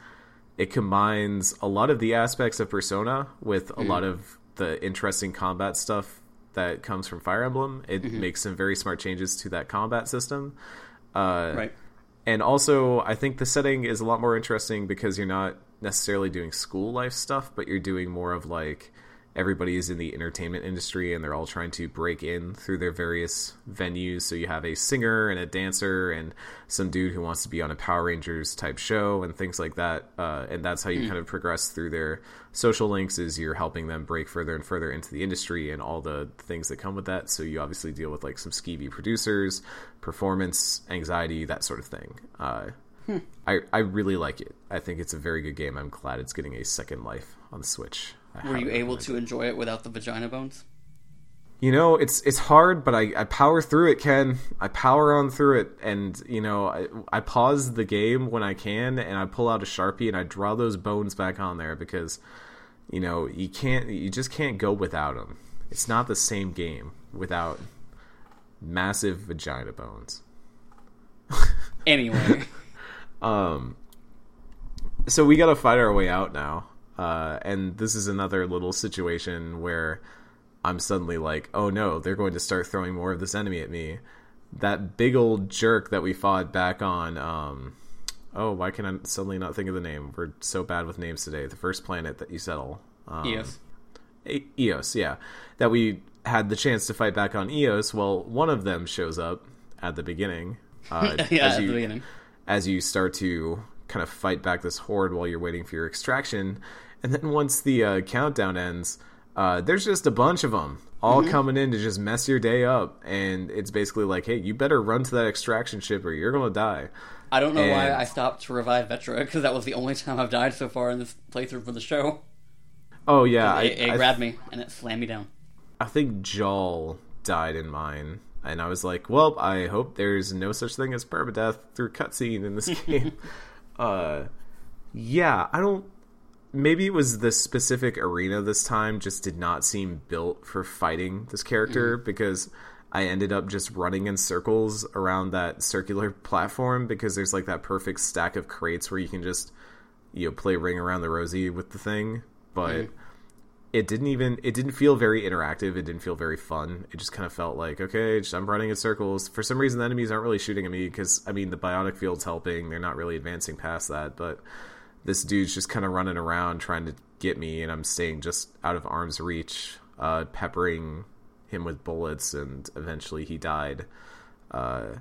it combines a lot of the aspects of Persona with a lot of the interesting combat stuff that comes from Fire Emblem. It makes some very smart changes to that combat system. Uh, Right. and also, I think the setting is a lot more interesting because you're not necessarily doing school life stuff, but you're doing more of like everybody is in the entertainment industry and they're all trying to break in through their various venues. So you have a singer and a dancer and some dude who wants to be on a Power Rangers type show and things like that. Uh, and that's how you kind of progress through their social links is you're helping them break further and further into the industry and all the things that come with that. So you obviously deal with like some skeevy producers, performance anxiety, that sort of thing. Uh, I, I really like it. I think it's a very good game. I'm glad it's getting a second life on the Switch. Were you able to enjoy it without the vagina bones? you know it's it's hard but i i power through it ken i power on through it and you know i i pause the game when i can and i pull out a sharpie and i draw those bones back on there because you know you can't you just can't go without them it's not the same game without massive vagina bones Anyway. Um, so we got to fight our way out now. Uh, and this is another little situation where I'm suddenly like, oh no, they're going to start throwing more of this enemy at me. That big old jerk that we fought back on. Um, oh, why can I suddenly not think of the name? We're so bad with names today. The first planet that you settle. Um, yes. E- Eos, yeah. That we had the chance to fight back on Eos. Well, one of them shows up at the beginning. Uh, Yeah, as at you, the beginning. as you start to kind of fight back this horde while you're waiting for your extraction. And then once the uh, countdown ends, uh, there's just a bunch of them all Mm-hmm. coming in to just mess your day up. And it's basically like, hey, you better run to that extraction ship or you're going to die. I don't know why I stopped to revive Vetra, because that was the only time I've died so far in this playthrough for the show. Oh, yeah. I, it it I, grabbed me, and it slammed me down. I think Jaal died in mine. And I was like, well, I hope there's no such thing as permadeath through cutscene in this game. uh, yeah, I don't. Maybe it was the specific arena this time just did not seem built for fighting this character mm-hmm. because I ended up just running in circles around that circular platform because there's like that perfect stack of crates where you can just you know play ring around the rosy with the thing, but mm-hmm. it didn't even it didn't feel very interactive. It didn't feel very fun. It just kind of felt like okay, just, I'm running in circles. For some reason, the enemies aren't really shooting at me because I mean the biotic field's helping. They're not really advancing past that, but this dude's just kind of running around trying to get me, and I'm staying just out of arm's reach, uh, peppering him with bullets, and eventually he died. Uh,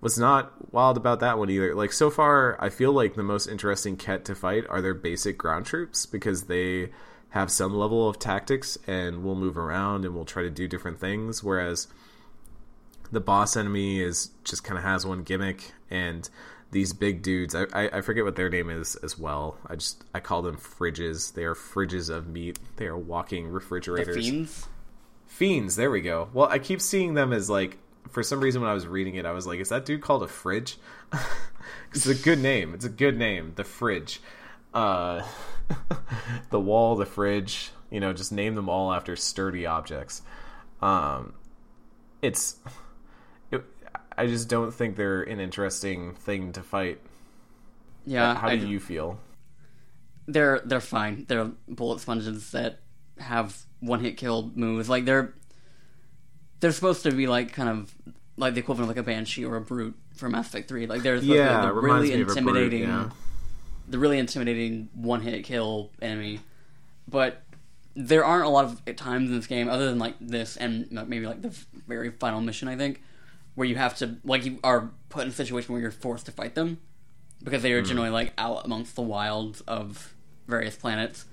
was not wild about that one either. Like so far, I feel like the most interesting Ket to fight are their basic ground troops because they have some level of tactics and will move around and will try to do different things. Whereas the boss enemy is just kind of has one gimmick and these big dudes I, I, I forget what their name is as well i just i call them fridges they are fridges of meat they are walking The refrigerators fiends. Fiends, there we go. Well, I keep seeing them as like for some reason when I was reading it, I was like, is that dude called a fridge? it's a good name. It's a good name. The fridge. Uh the wall, the fridge, you know, just name them all after sturdy objects. Um it's it, I just don't think they're an interesting thing to fight. Yeah, How I- do you feel? they're they're fine. They're bullet sponges that have one hit kill moves. Like they're they're supposed to be like kind of like the equivalent of like a banshee or a brute from Mass Effect Three. Like they're supposed to be, Yeah, like, it the really a brute, intimidating, yeah. the really intimidating one hit kill enemy. But there aren't a lot of times in this game, other than like this and maybe like the very final mission. I think where you have to like you are put in a situation where you're forced to fight them because they are generally like out amongst the wilds of various planets.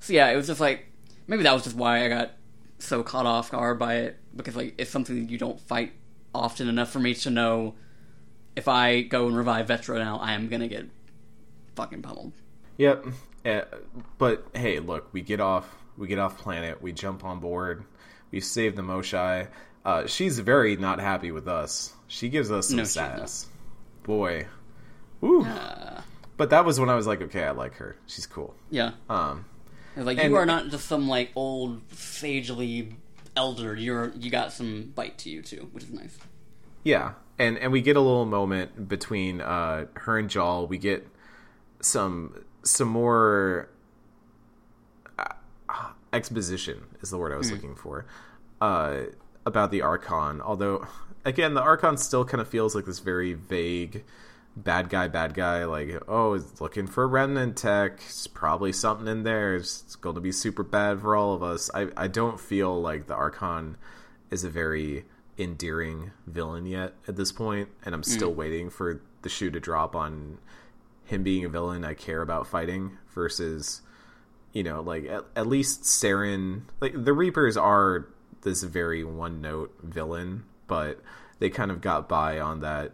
So yeah, it was just like maybe that was just why I got so caught off guard by it because like it's something that you don't fight often enough for me to know if I go and revive Vetra now, I am gonna get fucking pummeled. Yep. Uh, but hey, look, we get off we get off planet, we jump on board, we save the Moshae. Uh, she's very not happy with us. She gives us some No, sass. Boy. Woo. Uh, But that was when I was like, okay, I like her. She's cool. yeah, Um like and- you are not just some like old sagely elder. You're you got some bite to you too, which is nice. Yeah, and and we get a little moment between uh, her and Jaal. We get some some more uh, exposition is the word I was looking for uh, about the Archon. Although, again, the Archon still kind of feels like this very vague bad guy, bad guy. Like, oh, it's looking for remnant tech. It's probably something in there. It's going to be super bad for all of us. I I don't feel like the Archon is a very endearing villain yet at this point, and I'm still mm. waiting for the shoe to drop on him being a villain I care about fighting versus you know like at, at least Saren like the Reapers are this very one note villain but they kind of got by on that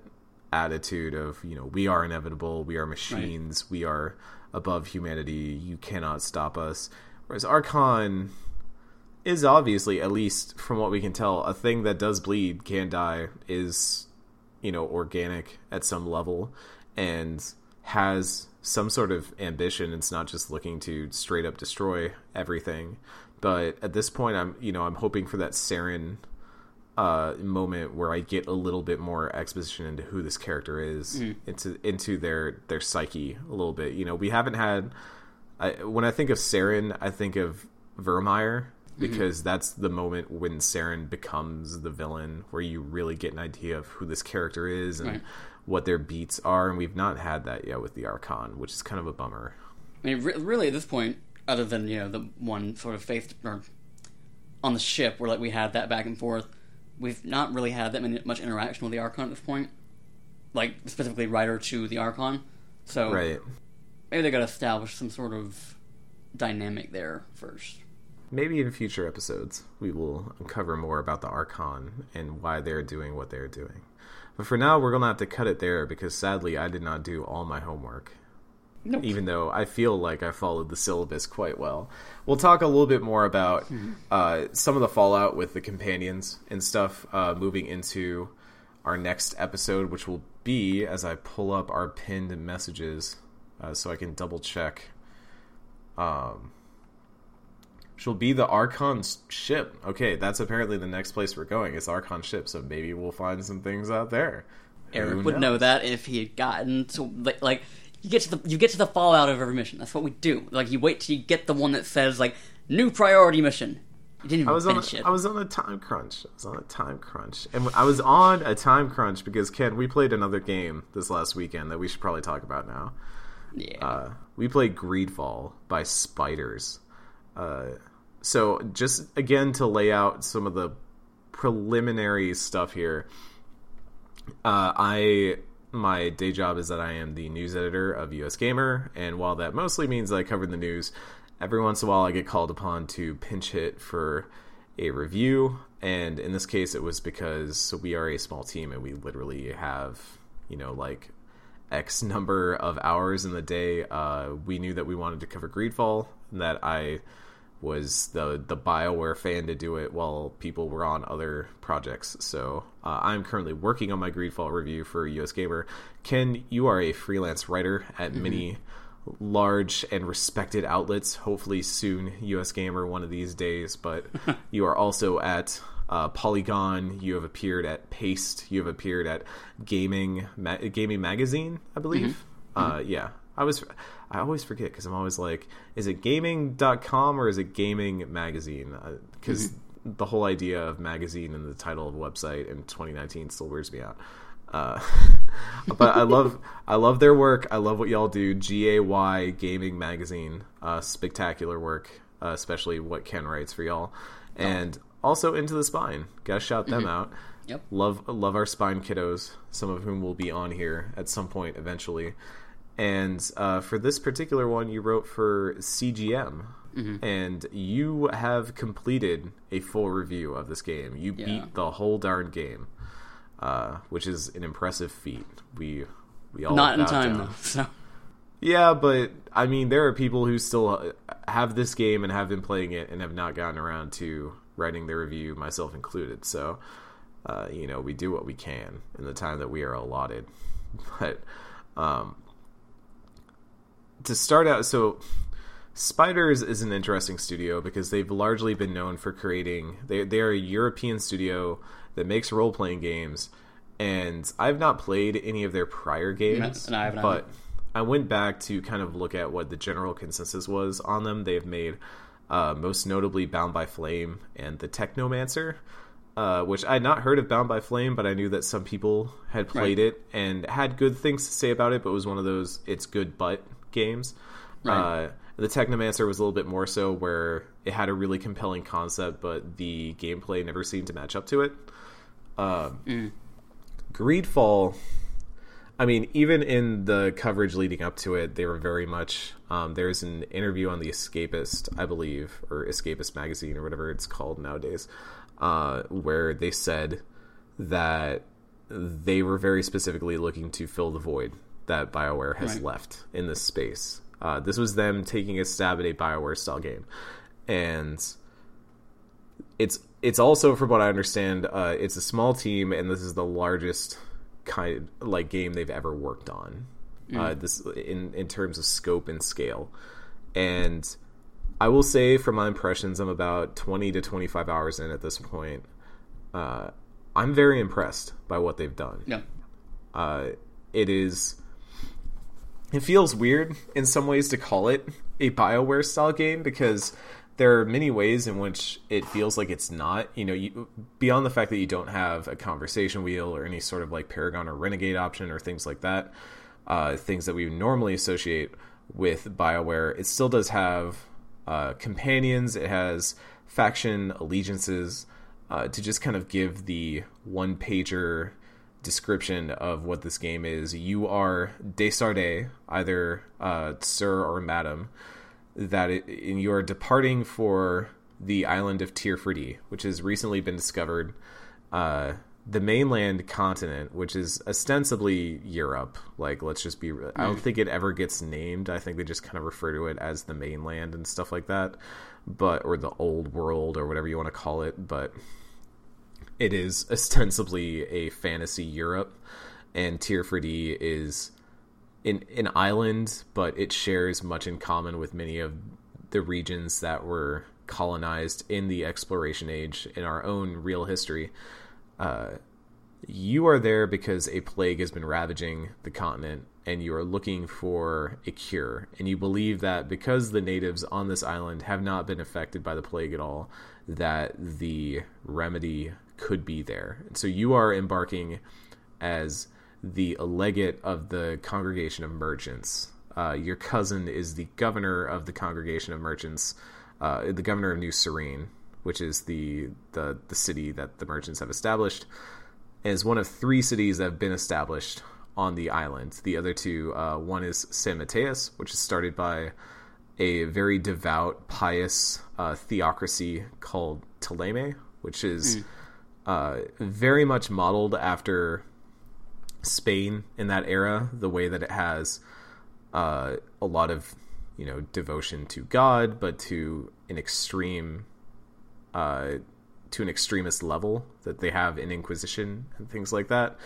attitude of you know we are inevitable we are machines we are above humanity you cannot stop us. Whereas Archon is obviously at least from what we can tell a thing that does bleed can die is you know organic at some level and has some sort of ambition. It's not just looking to straight up destroy everything but at this point i'm you know i'm hoping for that Saren uh moment where i get a little bit more exposition into who this character is into into their their psyche a little bit. You know we haven't had I, when i think of Saren i think of Virmire because that's the moment when Saren becomes the villain where you really get an idea of who this character is and Right. what their beats are. And we've not had that yet with the Archon which is kind of a bummer. I mean, re- really, at this point, other than you know the one sort of faith or on the ship where like we had that back and forth, we've not really had that many, much interaction with the Archon at this point. Like specifically, Ryder to the Archon. So right maybe they got to establish some sort of dynamic there first. maybe in future episodes we will uncover more about the Archon and why they're doing what they're doing but for now we're gonna have to cut it there because sadly I did not do all my homework Nope. even though I feel like I followed the syllabus quite well. We'll talk a little bit more about uh, some of the fallout with the companions and stuff uh, moving into our next episode, which will be as I pull up our pinned messages uh, so I can double check. Um, which will be the Archon's ship. Okay, that's apparently the next place we're going. It's Archon ship, so maybe we'll find some things out there. Eric would know that if he had gotten to like, like you get to the you get to the fallout of every mission. That's what we do. Like you wait till you get the one that says like New priority mission. You didn't even I was on. A, it. I was on a time crunch. I was on a time crunch, and I was on a time crunch because Ken, we played another game this last weekend that we should probably talk about now. yeah. Uh, we played Greedfall by Spiders. Uh, so just again to lay out some of the preliminary stuff here. Uh, I my day job is that I am the news editor of US Gamer, and while that mostly means that I cover the news, every once in a while I get called upon to pinch hit for a review. And in this case, it was because we are a small team and we literally have, you know, like X number of hours in the day. Uh, we knew that we wanted to cover Greedfall, and that I was the the Bioware fan to do it while people were on other projects. So uh, I'm currently working on my Greedfall review for US Gamer. Ken, you are a freelance writer at many large and respected outlets. Hopefully soon, US Gamer one of these days. But you are also at uh, Polygon. You have appeared at Paste. You have appeared at Gaming Ma- Gaming Magazine, I believe. Uh, yeah, I was. I always forget because I'm always like, is it gaming.com or is it gaming magazine? Because the whole idea of magazine and the title of website in 2019 still wears me out. Uh, but I love I love their work. I love what y'all do. G A Y Gaming Magazine, uh, spectacular work, uh, especially what Ken writes for y'all, and also Into the Spine. Gotta shout them out. Yep. Love love our spine kiddos, some of whom will be on here at some point eventually. And uh, for this particular one, you wrote for CGM, and you have completed a full review of this game. You Yeah. beat the whole darn game, uh, which is an impressive feat. We we all Not in time down. though. So Yeah, but I mean, there are people who still have this game and have been playing it and have not gotten around to writing their review, myself included. So, uh, you know, we do what we can in the time that we are allotted. But um, to start out, so Spiders is an interesting studio because they've largely been known for creating. They they are a European studio that makes role playing games, and I've not played any of their prior games. No, but I went back to kind of look at what the general consensus was on them. They've made uh, most notably Bound by Flame and the Technomancer, uh, which I had not heard of Bound by Flame, but I knew that some people had played Right. it and had good things to say about it. But it was one of those it's good but games. Right. Uh, the Technomancer was a little bit more so, where it had a really compelling concept, but the gameplay never seemed to match up to it. Um, Greedfall, I mean, even in the coverage leading up to it, they were very much. Um, there's an interview on the Escapist, I believe, or Escapist magazine, or whatever it's called nowadays, uh, where they said that they were very specifically looking to fill the void that BioWare has Right. left in this space. Uh, this was them taking a stab at a BioWare style game, and it's it's also from what I understand, uh, it's a small team, and this is the largest kind of, like game they've ever worked on. Uh, this in in terms of scope and scale, and I will say from my impressions, I'm about twenty to twenty five hours in at this point. Uh, I'm very impressed by what they've done yeah. uh, it is it feels weird in some ways to call it a bioware style game because there are many ways in which it feels like it's not. You know you, beyond the fact that you don't have a conversation wheel or any sort of like paragon or renegade option or things like that uh, things that we normally associate with bioware it still does have uh, companions. It has faction allegiances uh, to just kind of give the one pager description of what this game is. You are De Sardet, either uh, sir or madam, that it, and you are departing for the island of Teer Fradee, which has recently been discovered. Uh, the mainland continent, which is ostensibly Europe, like let's just be. I don't think it ever gets named. I think they just kind of refer to it as the mainland and stuff like that, but or the old world or whatever you want to call it. But it is ostensibly a fantasy Europe, and Teer Fradee is in an island, but it shares much in common with many of the regions that were colonized in the exploration age in our own real history. Uh, you are there because a plague has been ravaging the continent and you are looking for a cure. And you believe that because the natives on this island have not been affected by the plague at all, that the remedy could be there. So you are embarking as the legate of the Congregation of Merchants. Uh, your cousin is the governor of the Congregation of Merchants, uh, the governor of New Serene, which is the, the the city that the merchants have established, is one of three cities that have been established on the island. The other two, uh, one is San Mateus, which is started by a very devout, pious uh, theocracy called Teleme, which is uh, very much modeled after Spain in that era, the way that it has uh, a lot of you know devotion to God, but to an extreme, uh, to an extremist level that they have in Inquisition and things like that.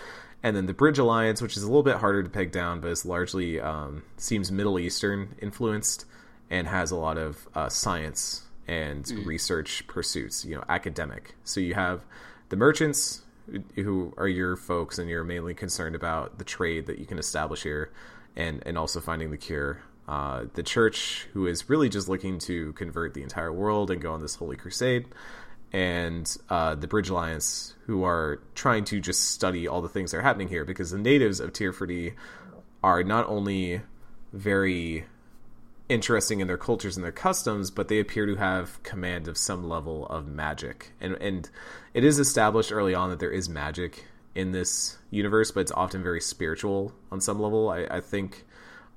And then the Bridge Alliance, which is a little bit harder to peg down, but is largely um, seems Middle Eastern influenced and has a lot of uh, science and research pursuits, you know, academic. So you have the merchants who are your folks and you're mainly concerned about the trade that you can establish here and and also finding the cure. Uh, the church who is really just looking to convert the entire world and go on this holy crusade and uh, the bridge alliance who are trying to just study all the things that are happening here because the natives of Teer Fradee are not only very interesting in their cultures and their customs, but they appear to have command of some level of magic. And and it is established early on that there is magic in this universe, but it's often very spiritual on some level. I, I think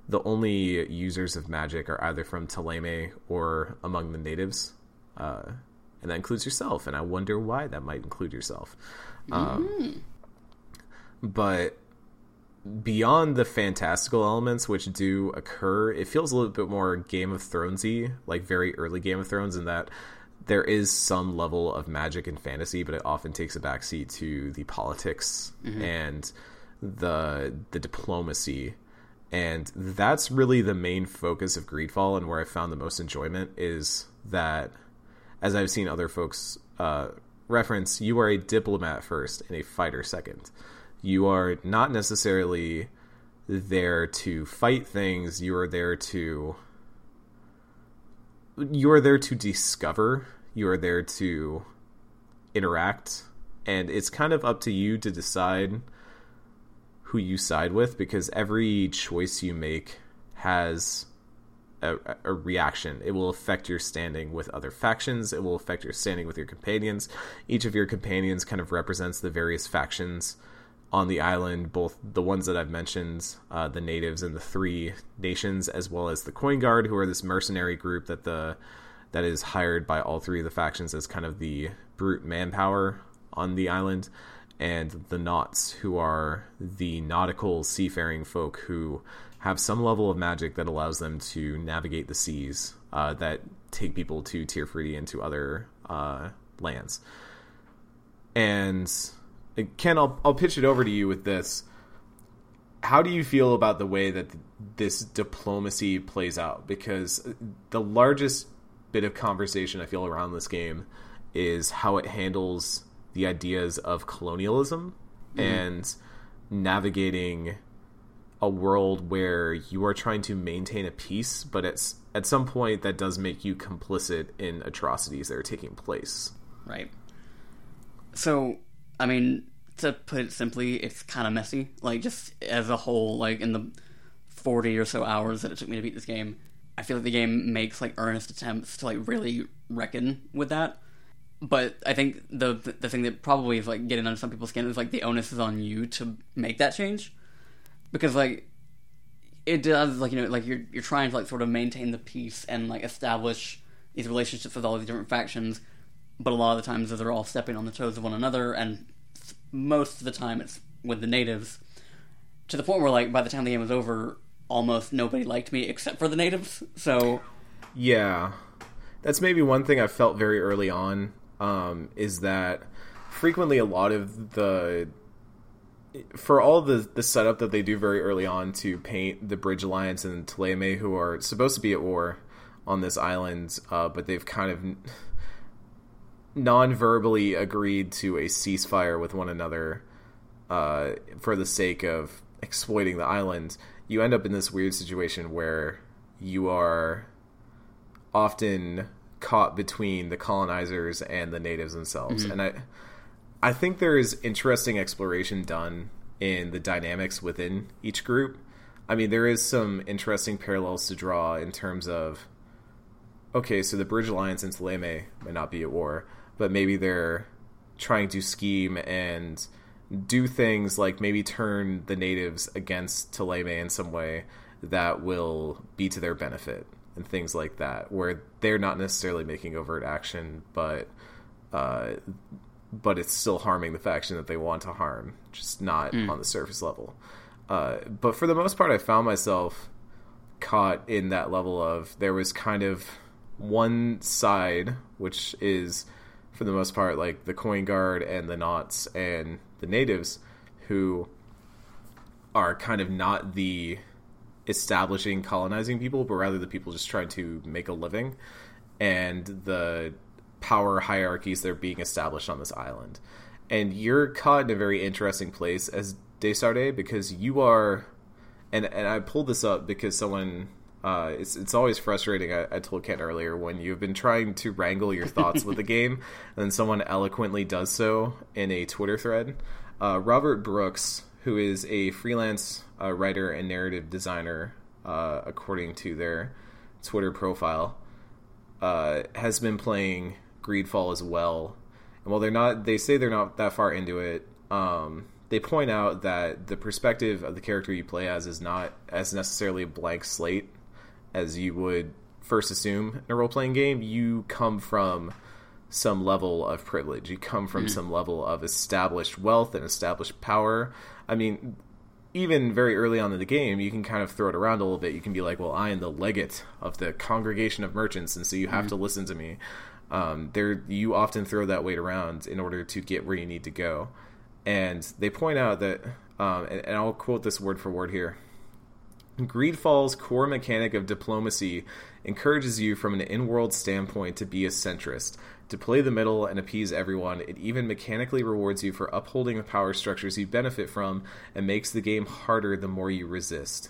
the only users of magic are either from Thélème or among the natives. Uh, and that includes yourself, and I wonder why that might include yourself. Um, But beyond the fantastical elements which do occur, it feels a little bit more Game of Thronesy, like very early Game of Thrones, in that there is some level of magic and fantasy, but it often takes a backseat to the politics and the the diplomacy. And that's really the main focus of Greedfall, and where I found the most enjoyment is that, as I've seen other folks uh, reference, you are a diplomat first and a fighter second you are not necessarily there to fight things you are there to you are there to discover you are there to interact and it's kind of up to you to decide who you side with because every choice you make has a, a reaction. It will affect your standing with other factions. It will affect your standing with your companions. Each of your companions kind of represents the various factions on the island, both the ones that I've mentioned, uh, the natives and the three nations, as well as the Coin Guard, who are this mercenary group that the that is hired by all three of the factions as kind of the brute manpower on the island, and the Nauts, who are the nautical seafaring folk who have some level of magic that allows them to navigate the seas uh, that take people to Teer Fradee and to other uh, lands. And Ken, I'll, I'll pitch it over to you with this. How do you feel about the way that this diplomacy plays out? Because uh, the largest bit of conversation I feel around this game is how it handles the ideas of colonialism mm-hmm. and navigating a world where you are trying to maintain a peace, but it's at some point that does make you complicit in atrocities that are taking place. Right. So, I mean, to put it simply, it's kind of messy. Like, just as a whole, like, in the 40 or so hours that it took me to beat this game, I feel like the game makes, like, earnest attempts to, like, really reckon with that. But I think the the thing that probably is, like, getting under some people's skin is, like, the onus is on you to make that change. Because, like, it does, like, you know, like, you're, you're trying to, like, sort of maintain the peace and, like, establish these relationships with all these different factions but a lot of the times they're all stepping on the toes of one another, and most of the time it's with the natives. To the point where, like, by the time the game was over, almost nobody liked me except for the natives. So, Yeah, that's maybe one thing I felt very early on. Um, is that frequently a lot of the for all the the setup that they do very early on to paint the Bridge Alliance and Thélème, who are supposed to be at war on this island, uh, but they've kind of non-verbally agreed to a ceasefire with one another uh, for the sake of exploiting the island. you end up in this weird situation where you are often caught between the colonizers and the natives themselves. And I I think there is interesting exploration done in the dynamics within each group. I mean, there is some interesting parallels to draw in terms of okay, so the Bridge Alliance and Thélème might not be at war, but maybe they're trying to scheme and do things like maybe turn the natives against Thélème in some way that will be to their benefit and things like that, where they're not necessarily making overt action, but uh, but it's still harming the faction that they want to harm, just not on the surface level. Uh, but for the most part, I found myself caught in that level of there was kind of one side, which is for the most part like the coin guard and the Nauts and the natives, who are kind of not the establishing colonizing people, but rather the people just trying to make a living, and the power hierarchies that are being established on this island. And you're caught in a very interesting place as De Sardet because you are, and and I pulled this up because someone. Uh, it's it's always frustrating. I, I told Ken earlier when you've been trying to wrangle your thoughts with the game, and then someone eloquently does so in a Twitter thread. Uh, Robert Brooks, who is a freelance uh, writer and narrative designer, uh, according to their Twitter profile, uh, has been playing Greedfall as well. And while they're not, they say they're not that far into it. Um, they point out that the perspective of the character you play as is not as necessarily a blank slate as you would first assume in a role playing game. You come from some level of privilege. You come from some level of established wealth and established power. I mean, even very early on in the game, you can kind of throw it around a little bit. You can be like, "Well, I am the legate of the congregation of merchants, and so you have to listen to me." Um, there, you often throw that weight around in order to get where you need to go. And they point out that, um, and, and I'll quote this word for word here. Greedfall's core mechanic of diplomacy encourages you from an in-world standpoint to be a centrist, to play the middle and appease everyone. It even mechanically rewards you for upholding the power structures you benefit from and makes the game harder the more you resist.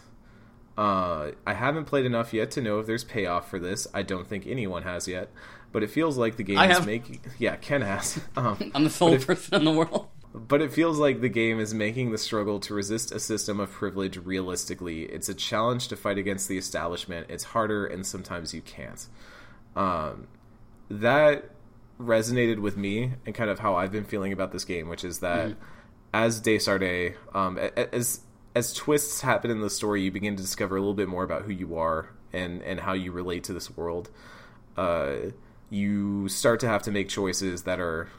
Uh, I haven't played enough yet to know if there's payoff for this. I don't think anyone has yet, but it feels like the game I is have. making. Yeah, Ken has. Um, I'm the sole person in the world. But it feels like the game is making the struggle to resist a system of privilege realistically. It's a challenge to fight against the establishment. It's harder, and sometimes you can't. Um, that resonated with me and kind of how I've been feeling about this game, which is that as De Sardet, um, as as twists happen in the story, you begin to discover a little bit more about who you are and and how you relate to this world. Uh, you start to have to make choices that are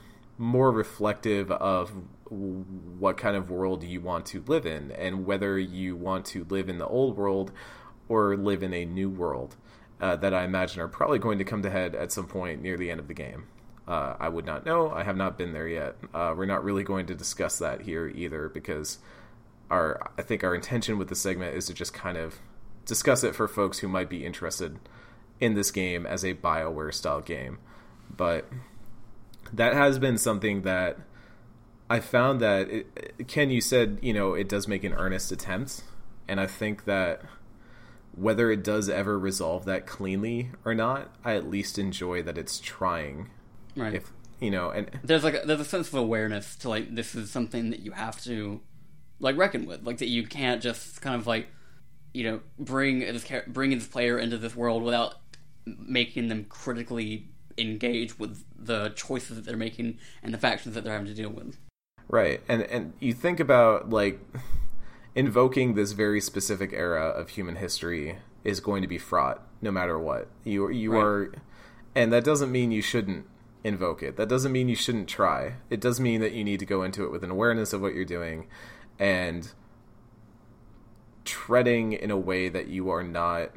more reflective of what kind of world you want to live in and whether you want to live in the old world or live in a new world uh, that I imagine are probably going to come to head at some point near the end of the game. Uh, I would not know. I have not been there yet. Uh, we're not really going to discuss that here either because our I think our intention with the segment is to just kind of discuss it for folks who might be interested in this game as a BioWare style game. But that has been something that I found that it, Ken, you said you know it does make an earnest attempt, and I think that whether it does ever resolve that cleanly or not, I at least enjoy that it's trying. Right. If you know, and there's like a, there's a sense of awareness to like this is something that you have to like reckon with, like that you can't just kind of like you know bring this bring this player into this world without making them critically engage with the choices that they're making and the factions that they're having to deal with. Right. And and you think about like invoking this very specific era of human history is going to be fraught no matter what. You you Right. are and that doesn't mean you shouldn't invoke it. That doesn't mean you shouldn't try. It does mean that you need to go into it with an awareness of what you're doing and treading in a way that you are not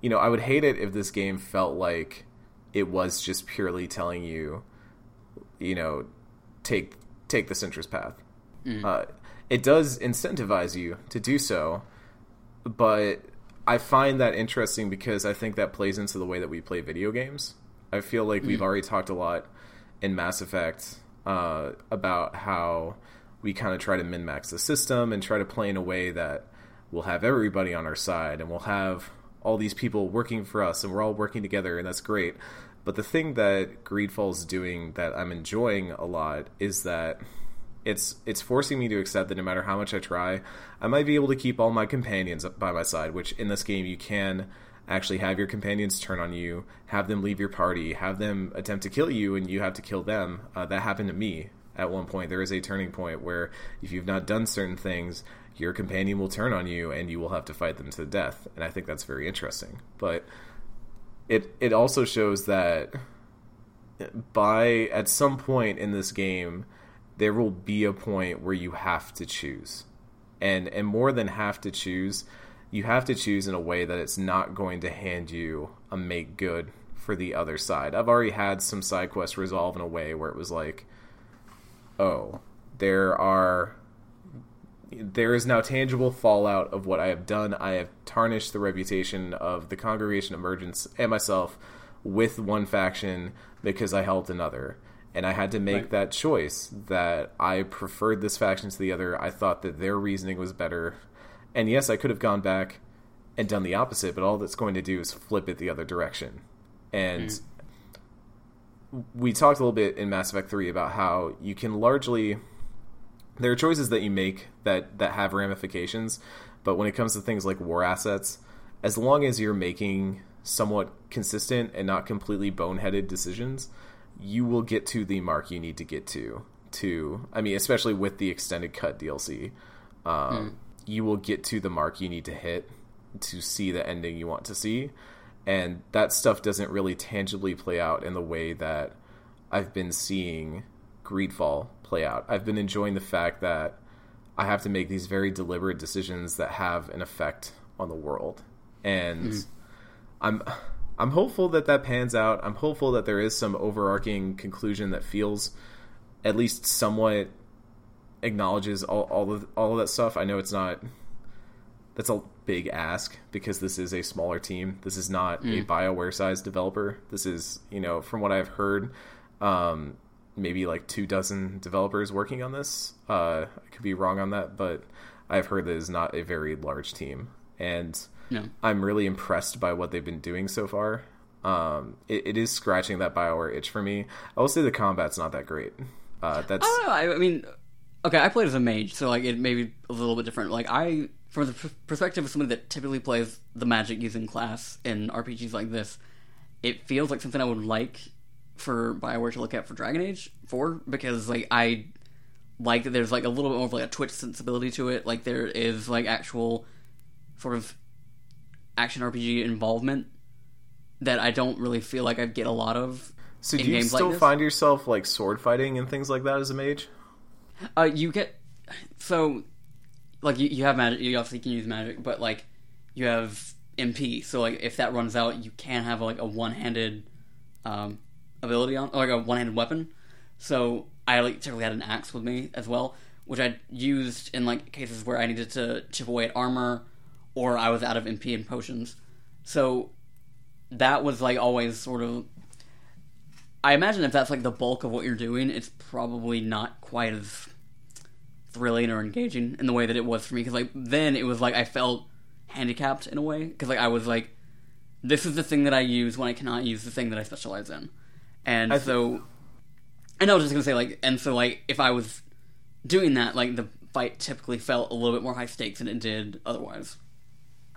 you know, I would hate it if this game felt like it was just purely telling you you know, take take the centrist path. Uh, it does incentivize you to do so, but I find that interesting because I think that plays into the way that we play video games. I feel like we've already talked a lot in Mass Effect uh, about how we kind of try to min max the system and try to play in a way that we'll have everybody on our side and we'll have all these people working for us and we're all working together and that's great. But the thing that Greedfall's doing that I'm enjoying a lot is that it's it's forcing me to accept that no matter how much I try, I might be able to keep all my companions by my side, which in this game you can actually have your companions turn on you, have them leave your party, have them attempt to kill you, and you have to kill them. Uh, that happened to me at one point. There is a turning point where if you've not done certain things, your companion will turn on you and you will have to fight them to death. And I think that's very interesting. But it it also shows that by at some point in this game there will be a point where you have to choose. And and more than have to choose, you have to choose in a way that it's not going to hand you a make good for the other side. I've already had some side quests resolve in a way where it was like, oh, there are there is now tangible fallout of what I have done. I have tarnished the reputation of the Congregation of Merchants and myself with one faction because I helped another. And I had to make Right. that choice that I preferred this faction to the other. I thought that their reasoning was better. And yes, I could have gone back and done the opposite, but all that's going to do is flip it the other direction. And mm. we talked a little bit in Mass Effect 3 about how you can largely there are choices that you make that that have ramifications, but when it comes to things like war assets, as long as you're making somewhat consistent and not completely boneheaded decisions, you will get to the mark you need to get to. To I mean, especially with the extended cut DLC, um, you will get to the mark you need to hit to see the ending you want to see, and that stuff doesn't really tangibly play out in the way that I've been seeing Greedfall play out. I've been enjoying the fact that I have to make these very deliberate decisions that have an effect on the world, and I'm I'm hopeful that that pans out. I'm hopeful that there is some overarching conclusion that feels at least somewhat acknowledges all all of all of that stuff. I know it's not that's a big ask because this is a smaller team. This is not a BioWare sized developer. This is, you know, from what I've heard, um, maybe like two dozen developers working on this. Uh, I could be wrong on that, but I've heard that it's not a very large team. And No. I'm really impressed by what they've been doing so far. Um, it, it is scratching that Bioware itch for me. I will say the combat's not that great. Uh, that's I don't know. I, I mean, okay, I played as a mage, so like it may be a little bit different. Like I, from the perspective of somebody that typically plays the magic using class in RPGs like this, it feels like something I would like for Bioware to look at for Dragon Age Four because like I like that there's like a little bit more of like a Twitch sensibility to it. Like there is like actual sort of action RPG involvement that I don't really feel like I get a lot of. so. Do you like still this? find yourself like sword fighting and things like that as a mage? Uh, you get so like you, you have magic. You obviously can use magic, but like you have MP. So like if that runs out, you can have like a one-handed um, ability on, like a one-handed weapon. So I like typically had an axe with me as well, which I used in like cases where I needed to chip away at armor, or I was out of MP and potions. So that was like always sort of I imagine if that's like the bulk of what you're doing, it's probably not quite as thrilling or engaging in the way that it was for me. Because like then it was like I felt handicapped in a way because like I was like, this is the thing that I use when I cannot use the thing that I specialize in, and I so. And I was just gonna say like, and so like if I was doing that, like the fight typically felt a little bit more high stakes than it did otherwise.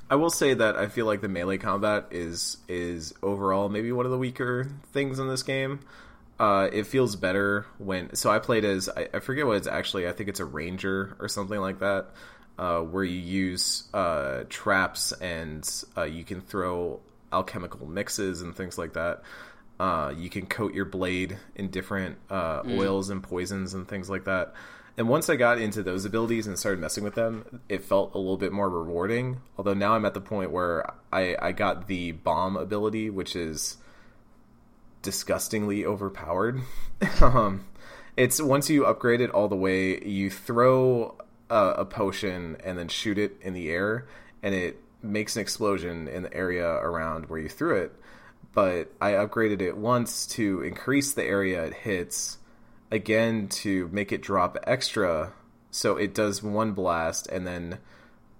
I will say that I feel like the melee combat is is overall maybe one of the weaker things in this game. Uh, it feels better when so I played as I, I forget what it's actually. I think it's a ranger or something like that, uh, where you use uh, traps and uh, you can throw alchemical mixes and things like that. Uh, you can coat your blade in different uh, oils and poisons and things like that. And once I got into those abilities and started messing with them, it felt a little bit more rewarding. Although now I'm at the point where I, I got the bomb ability, which is disgustingly overpowered. um, it's once you upgrade it all the way, you throw a, a potion and then shoot it in the air, and it makes an explosion in the area around where you threw it. But I upgraded it once to increase the area it hits, again to make it drop extra, so it does one blast and then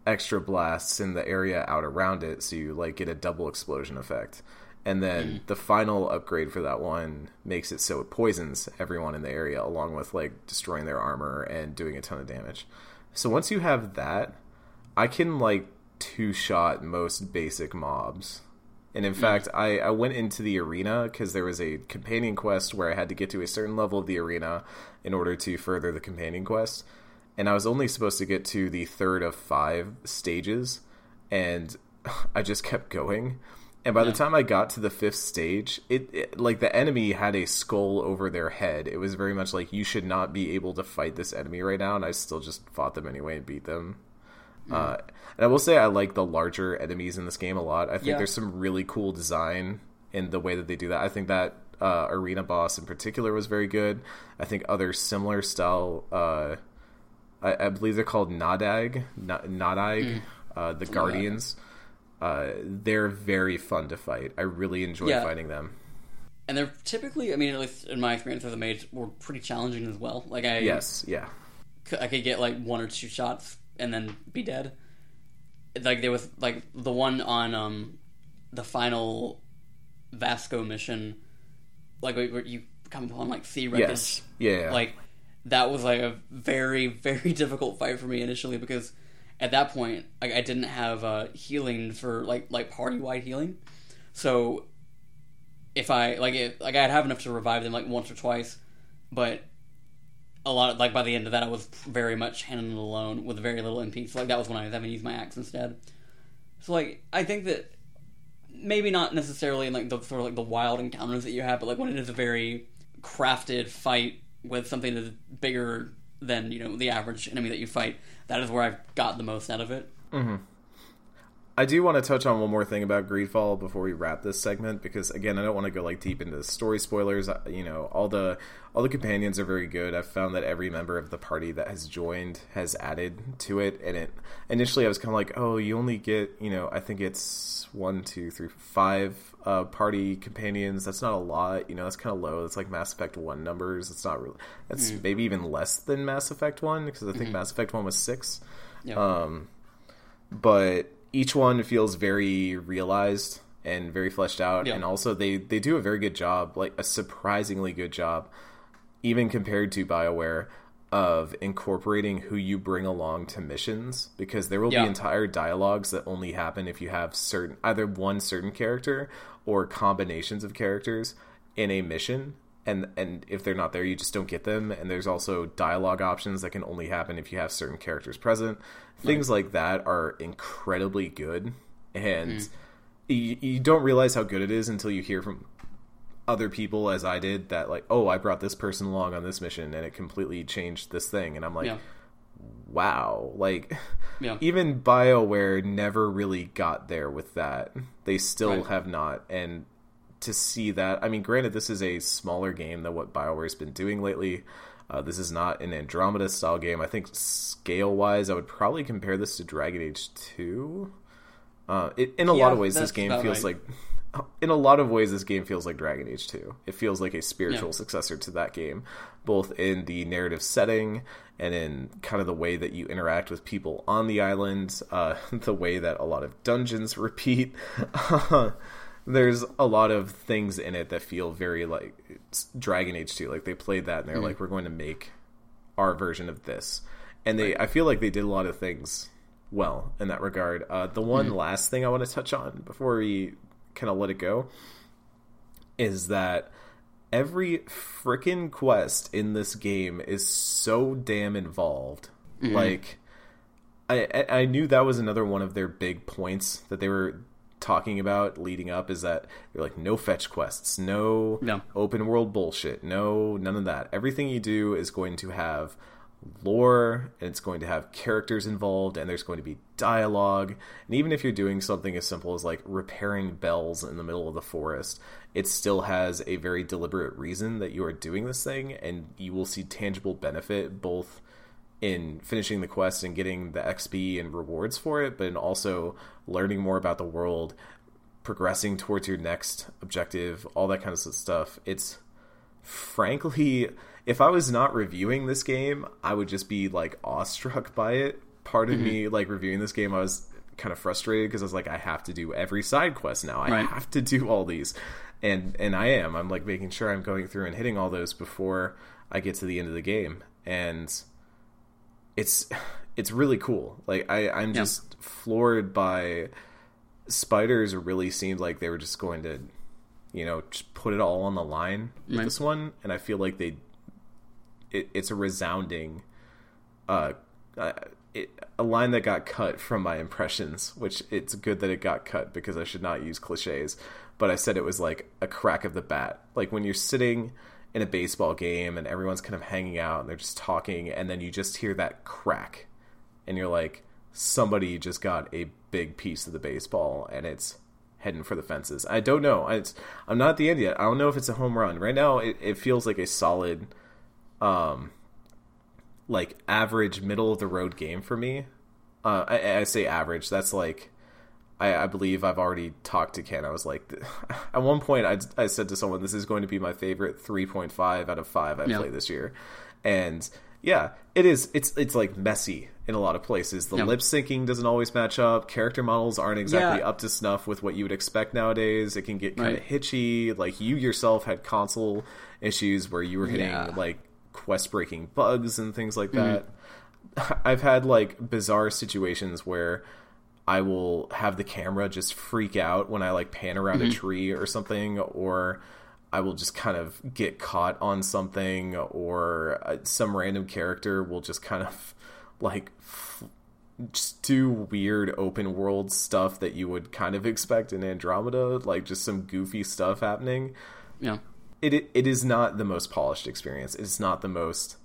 extra blasts in the area out around it, so you like get a double explosion effect. And then hmm. the final upgrade for that one makes it so it poisons everyone in the area, along with like destroying their armor and doing a ton of damage. So once you have that, I can like two shot most basic mobs. And in fact, I, I went into the arena because there was a companion quest where I had to get to a certain level of the arena in order to further the companion quest. And I was only supposed to get to the third of five stages, and I just kept going. And by the time I got to the fifth stage, it, it like the enemy had a skull over their head. It was very much like you should not be able to fight this enemy right now, and I still just fought them anyway and beat them. Uh, and I will say I like the larger enemies in this game a lot. I think Yeah. there's some really cool design in the way that they do that. I think that uh, arena boss in particular was very good. I think other similar style, uh, I, I believe they're called Nadaig, Na- Nadaig, uh, the Guardians. Uh, they're very fun to fight. I really enjoy Yeah. fighting them. And they're typically, I mean, at least in my experience with the mage, were pretty challenging as well. Like I, Yes, yeah, I could get like one or two shots and then be dead. Like there was like the one on um the final Vasco mission, like where you come upon like sea yes, yeah. Like that was like a very very difficult fight for me initially because at that point like, I didn't have uh, healing for like like party wide healing, so if I like it like I'd have enough to revive them like once or twice, but a lot of, like by the end of that I was very much handling it alone with very little MP. So like that was when I was having to use my axe instead. So like I think that maybe not necessarily in like the sort of like the wild encounters that you have, but like when it is a very crafted fight with something that is bigger than you know the average enemy that you fight, that is where I've got the most out of it. Mm-hmm. I do want to touch on one more thing about Greedfall before we wrap this segment because again, I don't want to go like deep into story spoilers. You know, all the all the companions are very good. I've found that every member of the party that has joined has added to it, and it initially I was kind of like, oh, you only get you know, I think it's one, two, three, five uh, party companions. That's not a lot. You know, that's kind of low. It's like Mass Effect One numbers. It's not really. That's maybe even less than Mass Effect One because I think Mass Effect One was six Yeah. Um, but each one feels very realized and very fleshed out Yeah. and also they they do a very good job like a surprisingly good job even compared to bioware of incorporating who you bring along to missions because there will Yeah. be entire dialogues that only happen if you have certain either one certain character or combinations of characters in a mission and and if they're not there you just don't get them. And there's also dialogue options that can only happen if you have certain characters present. Things like that are incredibly good. And hmm. you, you don't realize how good it is until you hear from other people as I did that like oh I brought this person along on this mission and it completely changed this thing. And I'm like yeah. wow. Like Yeah. even bioware never really got there with that. They still Right. have not. And to see that. I mean granted this is a smaller game than what bioware's been doing lately. Uh, this is not an andromeda style game. I think scale wise i would probably compare this to dragon age 2 uh, it, in a lot of ways this game feels right. like in a lot of ways this game feels like dragon age 2 it feels like a spiritual Yeah. successor to that game both in the narrative setting and in kind of the way that you interact with people on the island uh, the way that a lot of dungeons repeat there's a lot of things in it that feel very like dragon age 2 like they played that and they're mm-hmm. like we're going to make our version of this. And they i feel like they did a lot of things well in that regard. Uh, the one mm-hmm. last thing i want to touch on before we kind of let it go is that every freaking quest in this game is so damn involved. Mm-hmm. Like I, I I knew that was another one of their big points that they were talking about leading up is that they're like no fetch quests, no No. open world bullshit, no none of that. Everything you do is going to have lore and it's going to have characters involved and there's going to be dialogue and even if you're doing something as simple as like repairing bells in the middle of the forest it still has a very deliberate reason that you are doing this thing and you will see tangible benefit both in finishing the quest and getting the XP and rewards for it, but in also learning more about the world, progressing towards your next objective, all that kind of stuff. It's frankly, if I was not reviewing this game, I would just be like awestruck by it part of mm-hmm. me like reviewing this game, I was kind of frustrated because I was like, I have to do every side quest now. I Right. have to do all these, and and I am. I'm like making sure I'm going through and hitting all those before I get to the end of the game, and it's it's really cool. Like I I'm Yeah. just floored by spiders. Really seemed like they were just going to, you know, just put it all on the line with Right. this one, and I feel like they. It, it's a resounding, uh, uh it, a line that got cut from my impressions, which it's good that it got cut because I should not use cliches. But I said it was like a crack of the bat. Like when you're sitting in a baseball game and everyone's kind of hanging out and they're just talking, and then you just hear that crack, and you're like, somebody just got a big piece of the baseball and it's heading for the fences. I don't know. It's, I'm not at the end yet. I don't know if it's a home run. Right now, it, it feels like a solid, um, like average middle of the road game for me. Uh, I, I say average. That's like, I, I believe I've already talked to Ken. I was like, at one point, I, I said to someone, "This is going to be my favorite 3.5 out of five I Yeah. played this year," and yeah, it is. It's it's like messy in a lot of places. The Yeah. lip syncing doesn't always match up. Character models aren't exactly Yeah. up to snuff with what you would expect nowadays. It can get kind of Right. hitchy. Like you yourself had console issues where you were hitting like quest breaking bugs and things like Mm-hmm. that. I've had like bizarre situations where I will have the camera just freak out when I like pan around Mm-hmm. a tree or something, or I will just kind of get caught on something, or uh, some random character will just kind of like f- just do weird open world stuff that you would kind of expect in Andromeda, like just some goofy stuff happening Yeah. it it- it is not the most polished experience. It's not the most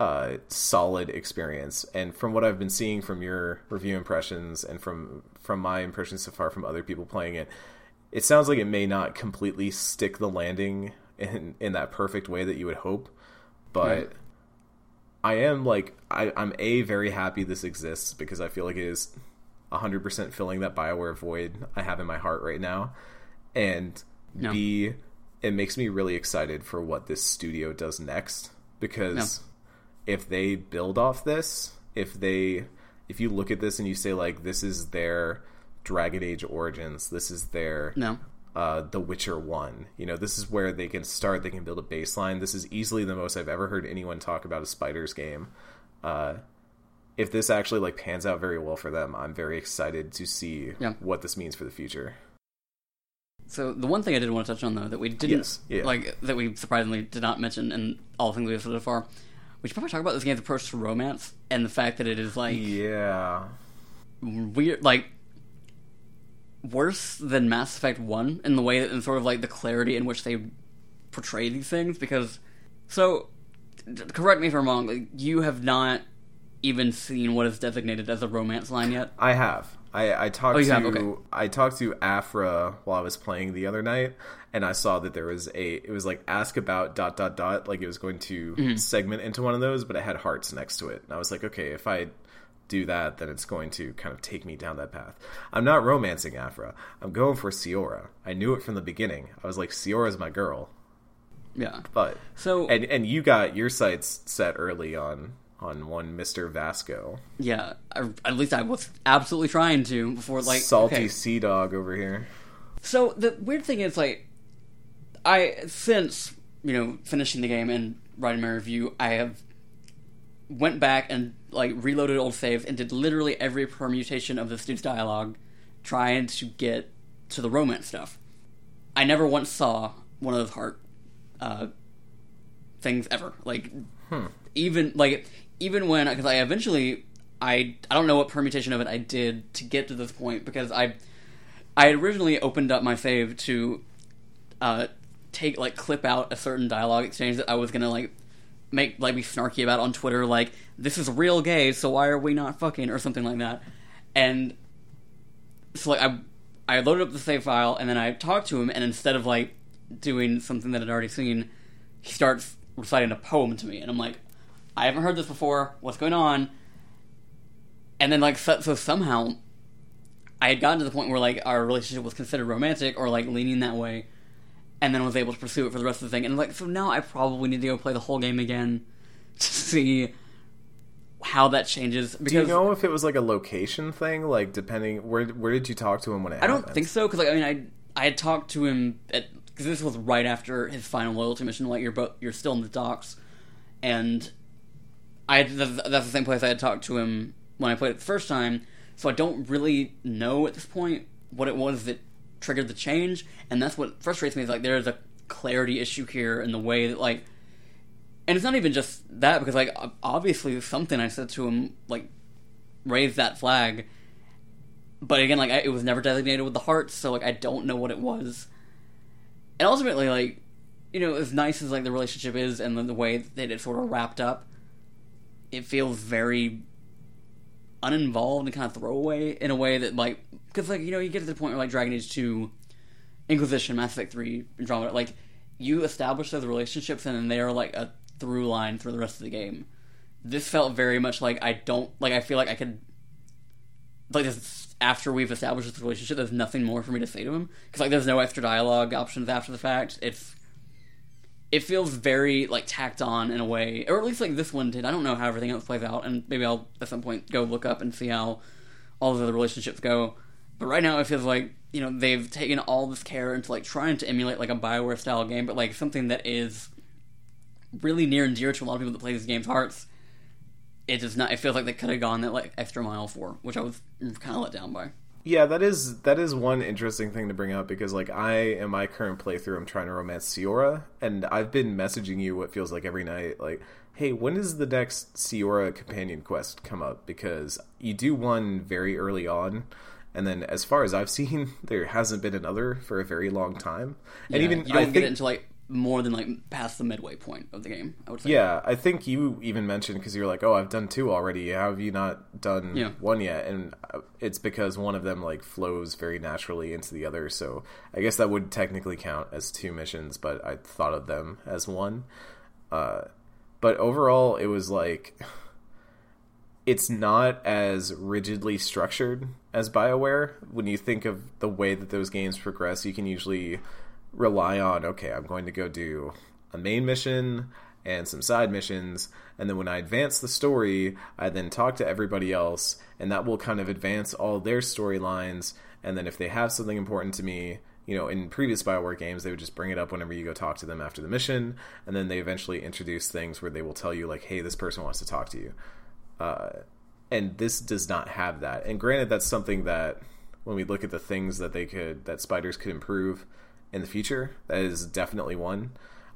uh, solid experience. And from what I've been seeing from your review impressions and from from my impressions so far from other people playing it, it sounds like it may not completely stick the landing in in that perfect way that you would hope. But Right. I am like I, I'm a very happy this exists because I feel like it is 100% filling that Bioware void I have in my heart right now, and Yeah. B it makes me really excited for what this studio does next because if they build off this, if they if you look at this and you say like this is their Dragon Age Origins, this is their No. uh, The Witcher One. You know, this is where they can start. They can build a baseline. This is easily the most I've ever heard anyone talk about a Spiders game. Uh, if this actually like pans out very well for them, I'm very excited to see Yeah. what this means for the future. So the one thing I did want to touch on though that we didn't Yes, yeah. like that we surprisingly did not mention in all things we've said so far, we should probably talk about this game's approach to romance and the fact that it is like Yeah, weird, like worse than Mass Effect One in the way that, in sort of like the clarity in which they portray these things. Because, so, correct me if I'm wrong. Like, you have not even seen what is designated as a romance line yet. I have. I, I talked Oh, you to? Okay. I talked to Aphra while I was playing the other night, and I saw that there was a it was like ask about dot dot dot like it was going to Mm-hmm. segment into one of those, but it had hearts next to it, and I was like, okay, if I do that, then it's going to kind of take me down that path. I'm not romancing Aphra. I'm going for Siora. I knew it from the beginning. I was like, Siora's my girl, Yeah. but So and and you got your sights set early on on one Mister Vasco, yeah, I, at least I was absolutely trying to before like salty okay. sea dog over here. So the weird thing is, like, I since you know finishing the game and writing my review, I have went back and like reloaded old saves and did literally every permutation of this dude's dialogue, trying to get to the romance stuff. I never once saw one of those heart uh, things ever. Like, even like even when because I eventually I I don't know what permutation of it I did to get to this point because I I originally opened up my save to uh, take like clip out a certain dialogue exchange that I was gonna like make like be snarky about on Twitter, like this is real gay, so why are we not fucking or something like that. And so like I I loaded up the save file and then I talked to him, and instead of like doing something that I'd already seen, he starts reciting a poem to me, and I'm like, I haven't heard this before. What's going on? And then like so, so somehow I had gotten to the point where like our relationship was considered romantic or like leaning that way, and then was able to pursue it for the rest of the thing. And like so now I probably need to go play the whole game again to see how that changes because Do you know if it was like a location thing? Like depending where where did you talk to him when it I don't think so because like I mean I I had talked to him at because this was right after his final loyalty mission. Like you're both you're still in the docks, and I that's the same place I had talked to him when I played it the first time. So I don't really know at this point what it was that triggered the change, and that's what frustrates me. Is like there's a clarity issue here in the way that like, and it's not even just that because like obviously something I said to him like raised that flag but again, like I, it was never designated with the hearts, so like I don't know what it was. And ultimately, like you know, as nice as like the relationship is, and the, the way that it sort of wrapped up, it feels very uninvolved and kind of throwaway in a way that like because like you know you get to the point where like Dragon Age two, Inquisition, Mass Effect three, Andromeda, like you establish those relationships and then they are like a through line for the rest of the game. This felt very much like I don't like I feel like I could like this, after we've established this relationship, there's nothing more for me to say to him because like there's no extra dialogue options after the fact. It's it feels very like tacked on in a way, or at least like this one did. I don't know how everything else plays out, and maybe I'll at some point go look up and see how all the other relationships go. But right now, it feels like you know they've taken all this care into like trying to emulate like a Bioware style game, but like something that is really near and dear to a lot of people that play these games' hearts. It does not. It feels like they could have gone that like extra mile for, which I was kind of let down by. Yeah, that is that is one interesting thing to bring up because like I in my current playthrough I'm trying to romance Siora and I've been messaging you what feels like every night like hey when does the next Siora companion quest come up? Because you do one very early on and then as far as I've seen there hasn't been another for a very long time. And Yeah, even you don't I get think it until like more than like past the midway point of the game. I would say. Yeah, I think you even mentioned because you're like, "Oh, I've done two already. How have you not done Yeah. one yet?" And uh, it's because one of them like flows very naturally into the other. So I guess that would technically count as two missions, but I thought of them as one. Uh, but overall, it was like it's not as rigidly structured as BioWare. When you think of the way that those games progress, you can usually rely on okay, I'm going to go do a main mission and some side missions, and then when I advance the story, I then talk to everybody else, and that will kind of advance all their storylines. And then if they have something important to me, you know, in previous Bioware games, they would just bring it up whenever you go talk to them after the mission, and then they eventually introduce things where they will tell you like, "Hey, this person wants to talk to you." Uh, and this does not have that. And granted, that's something that when we look at the things that they could that spiders could improve in the future, that is definitely one.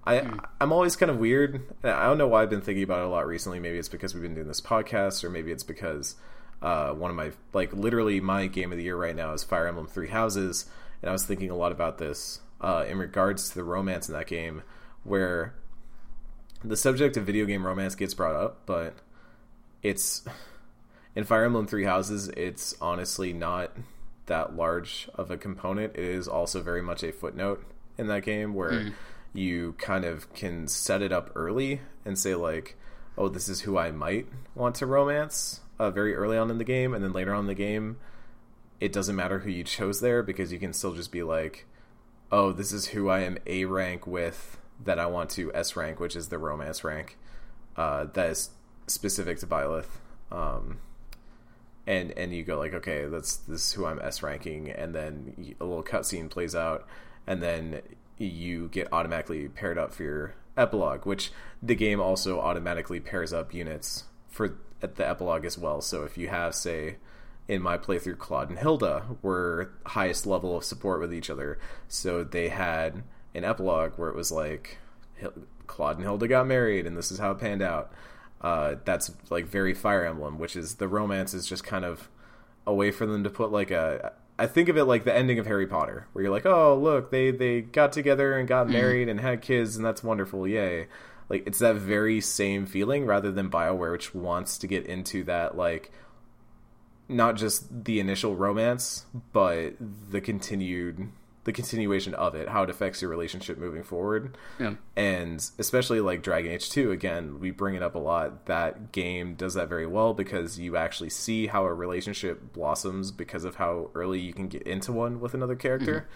I I'm always kind of weird. I don't know why I've been thinking about it a lot recently. Maybe it's because we've been doing this podcast, or maybe it's because uh, one of my like literally my game of the year right now is Fire Emblem Three Houses, and I was thinking a lot about this uh, in regards to the romance in that game, where the subject of video game romance gets brought up, but it's in Fire Emblem Three Houses. It's honestly not that large of a component. It is also very much a footnote in that game where you kind of can set it up early and say like, "Oh, this is who I might want to romance." Uh, very early on in the game, and then later on in the game, it doesn't matter who you chose there because you can still just be like, "Oh, this is who I am A rank with that I want to S rank, which is the romance rank." Uh, that is specific to Byleth. Um, and and you go like, okay, that's this is who I'm S ranking, and then a little cutscene plays out, and then you get automatically paired up for your epilogue, which the game also automatically pairs up units for at the epilogue as well. So if you have, say, in my playthrough, Claude and Hilda were highest level of support with each other, so they had an epilogue where it was like Claude and Hilda got married, and this is how it panned out. Uh, that's like very Fire Emblem, which is the romance is just kind of a way for them to put like a. I think of it like the ending of Harry Potter, where you're like, oh look, they they got together and got married and had kids, and that's wonderful, yay! Like it's that very same feeling rather than Bioware, which wants to get into that like not just the initial romance, but the continued the continuation of it, how it affects your relationship moving forward Yeah. and especially like Dragon Age 2 again we bring it up a lot that game does that very well because you actually see how a relationship blossoms because of how early you can get into one with another character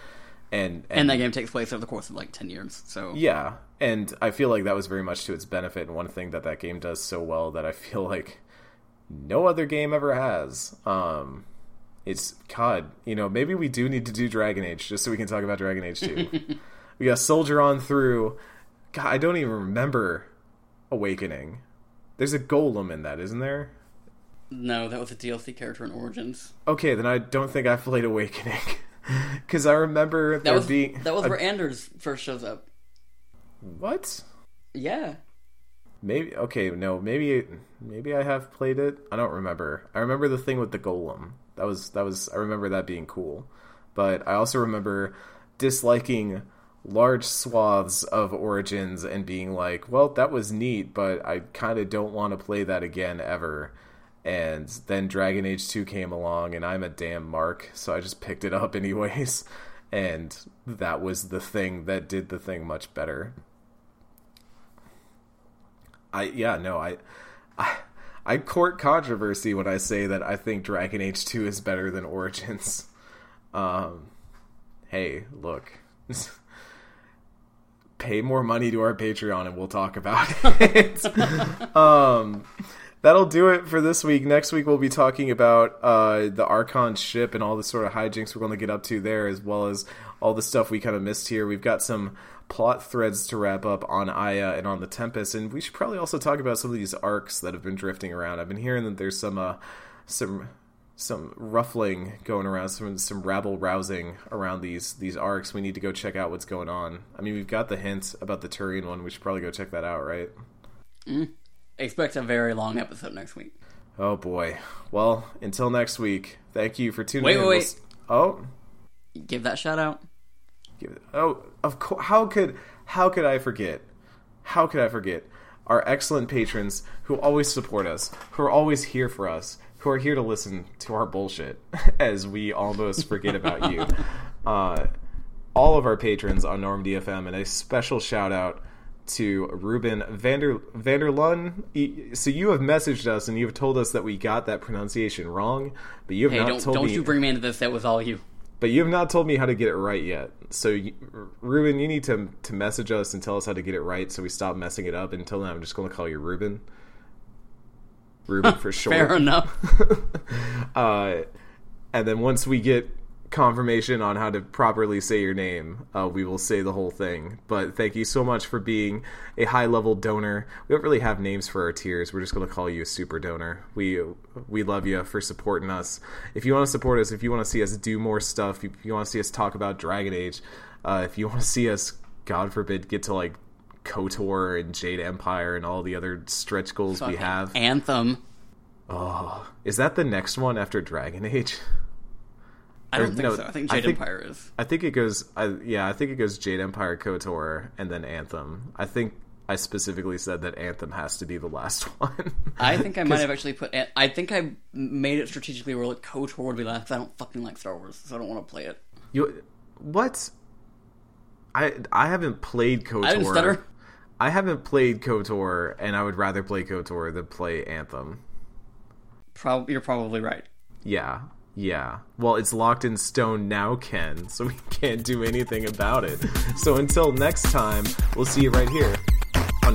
and, And that game takes place over the course of like ten years. So yeah and I feel like that was very much to its benefit and one thing that that game does so well that I feel like no other game ever has. Um, it's God, you know, maybe we do need to do Dragon Age just so we can talk about Dragon Age 2. we got Soldier on through. God, I don't even remember Awakening. There's a golem in that, isn't there? No, that was a DLC character in Origins. Okay, then I don't think I played Awakening. Because I remember That there was being. that was a- where Anders first shows up. What? Yeah. Maybe okay, no, maybe maybe I have played it. I don't remember. I remember the thing with the golem. That was that was I remember that being cool. But I also remember disliking large swaths of Origins and being like, "Well, that was neat, but I kind of don't want to play that again ever." And then Dragon Age 2 came along and I'm a damn mark, so I just picked it up anyways. And that was the thing that did the thing much better. I yeah no I I I court controversy when I say that I think Dragon Age Two is better than Origins. Um, hey, look, pay more money to our Patreon and we'll talk about it. um, that'll do it for this week. Next week we'll be talking about uh, the Archon ship and all the sort of hijinks we're going to get up to there, as well as all the stuff we kind of missed here. We've got some plot threads to wrap up on Aya and on the Tempest, and we should probably also talk about some of these arcs that have been drifting around. I've been hearing that there's some uh, some some ruffling going around, some some rabble rousing around these these arcs. We need to go check out what's going on. I mean, we've got the hint about the Turian one. We should probably go check that out, right? Expect a very long episode next week. Oh boy. Well, until next week. Thank you for tuning Wait, in. wait, wait. Oh, Give that shout out. give it- oh, of course. How could how could I forget? How could I forget our excellent patrons who always support us, who are always here for us, who are here to listen to our bullshit as we almost forget about you. Uh, all of our patrons on Norm DFM, and a special shout out to Ruben Vander Vanderlun. So you have messaged us and you have told us that we got that pronunciation wrong, but you have Hey, not don't told don't me. you bring me into this. That was all you. But you have not told me how to get it right yet. So, you, Ruben, you need to to message us and tell us how to get it right, so we stop messing it up. Until then, I'm just going to call you Ruben. Ruben for short. Fair enough. Uh, and then once we get confirmation on how to properly say your name, uh, we will say the whole thing. But thank you so much for being a high level donor. We don't really have names for our tiers. We're just going to call you a super donor. We we love you for supporting us. If you want to support us, if you want to see us do more stuff, if you want to see us talk about Dragon Age, uh, if you want to see us, God forbid, get to like KOTOR and Jade Empire and all the other stretch goals we have. Anthem. Oh, is that the next one after Dragon Age? I don't think no, so. I think I Jade think- Empire is. I think it goes. I, yeah, I think it goes Jade Empire, KOTOR, and then Anthem. I think I specifically said that Anthem has to be the last one. I think I might have actually put. I think I made it strategically where like KOTOR would be last. I don't fucking like Star Wars, so I don't want to play it. You what? I I haven't played KOTOR. I didn't stutter. I haven't played KOTOR, and I would rather play KOTOR than play Anthem. Prob- you're probably right. Yeah, yeah. Well, it's locked in stone now, Ken, so we can't do anything about it. So until next time, we'll see you right here on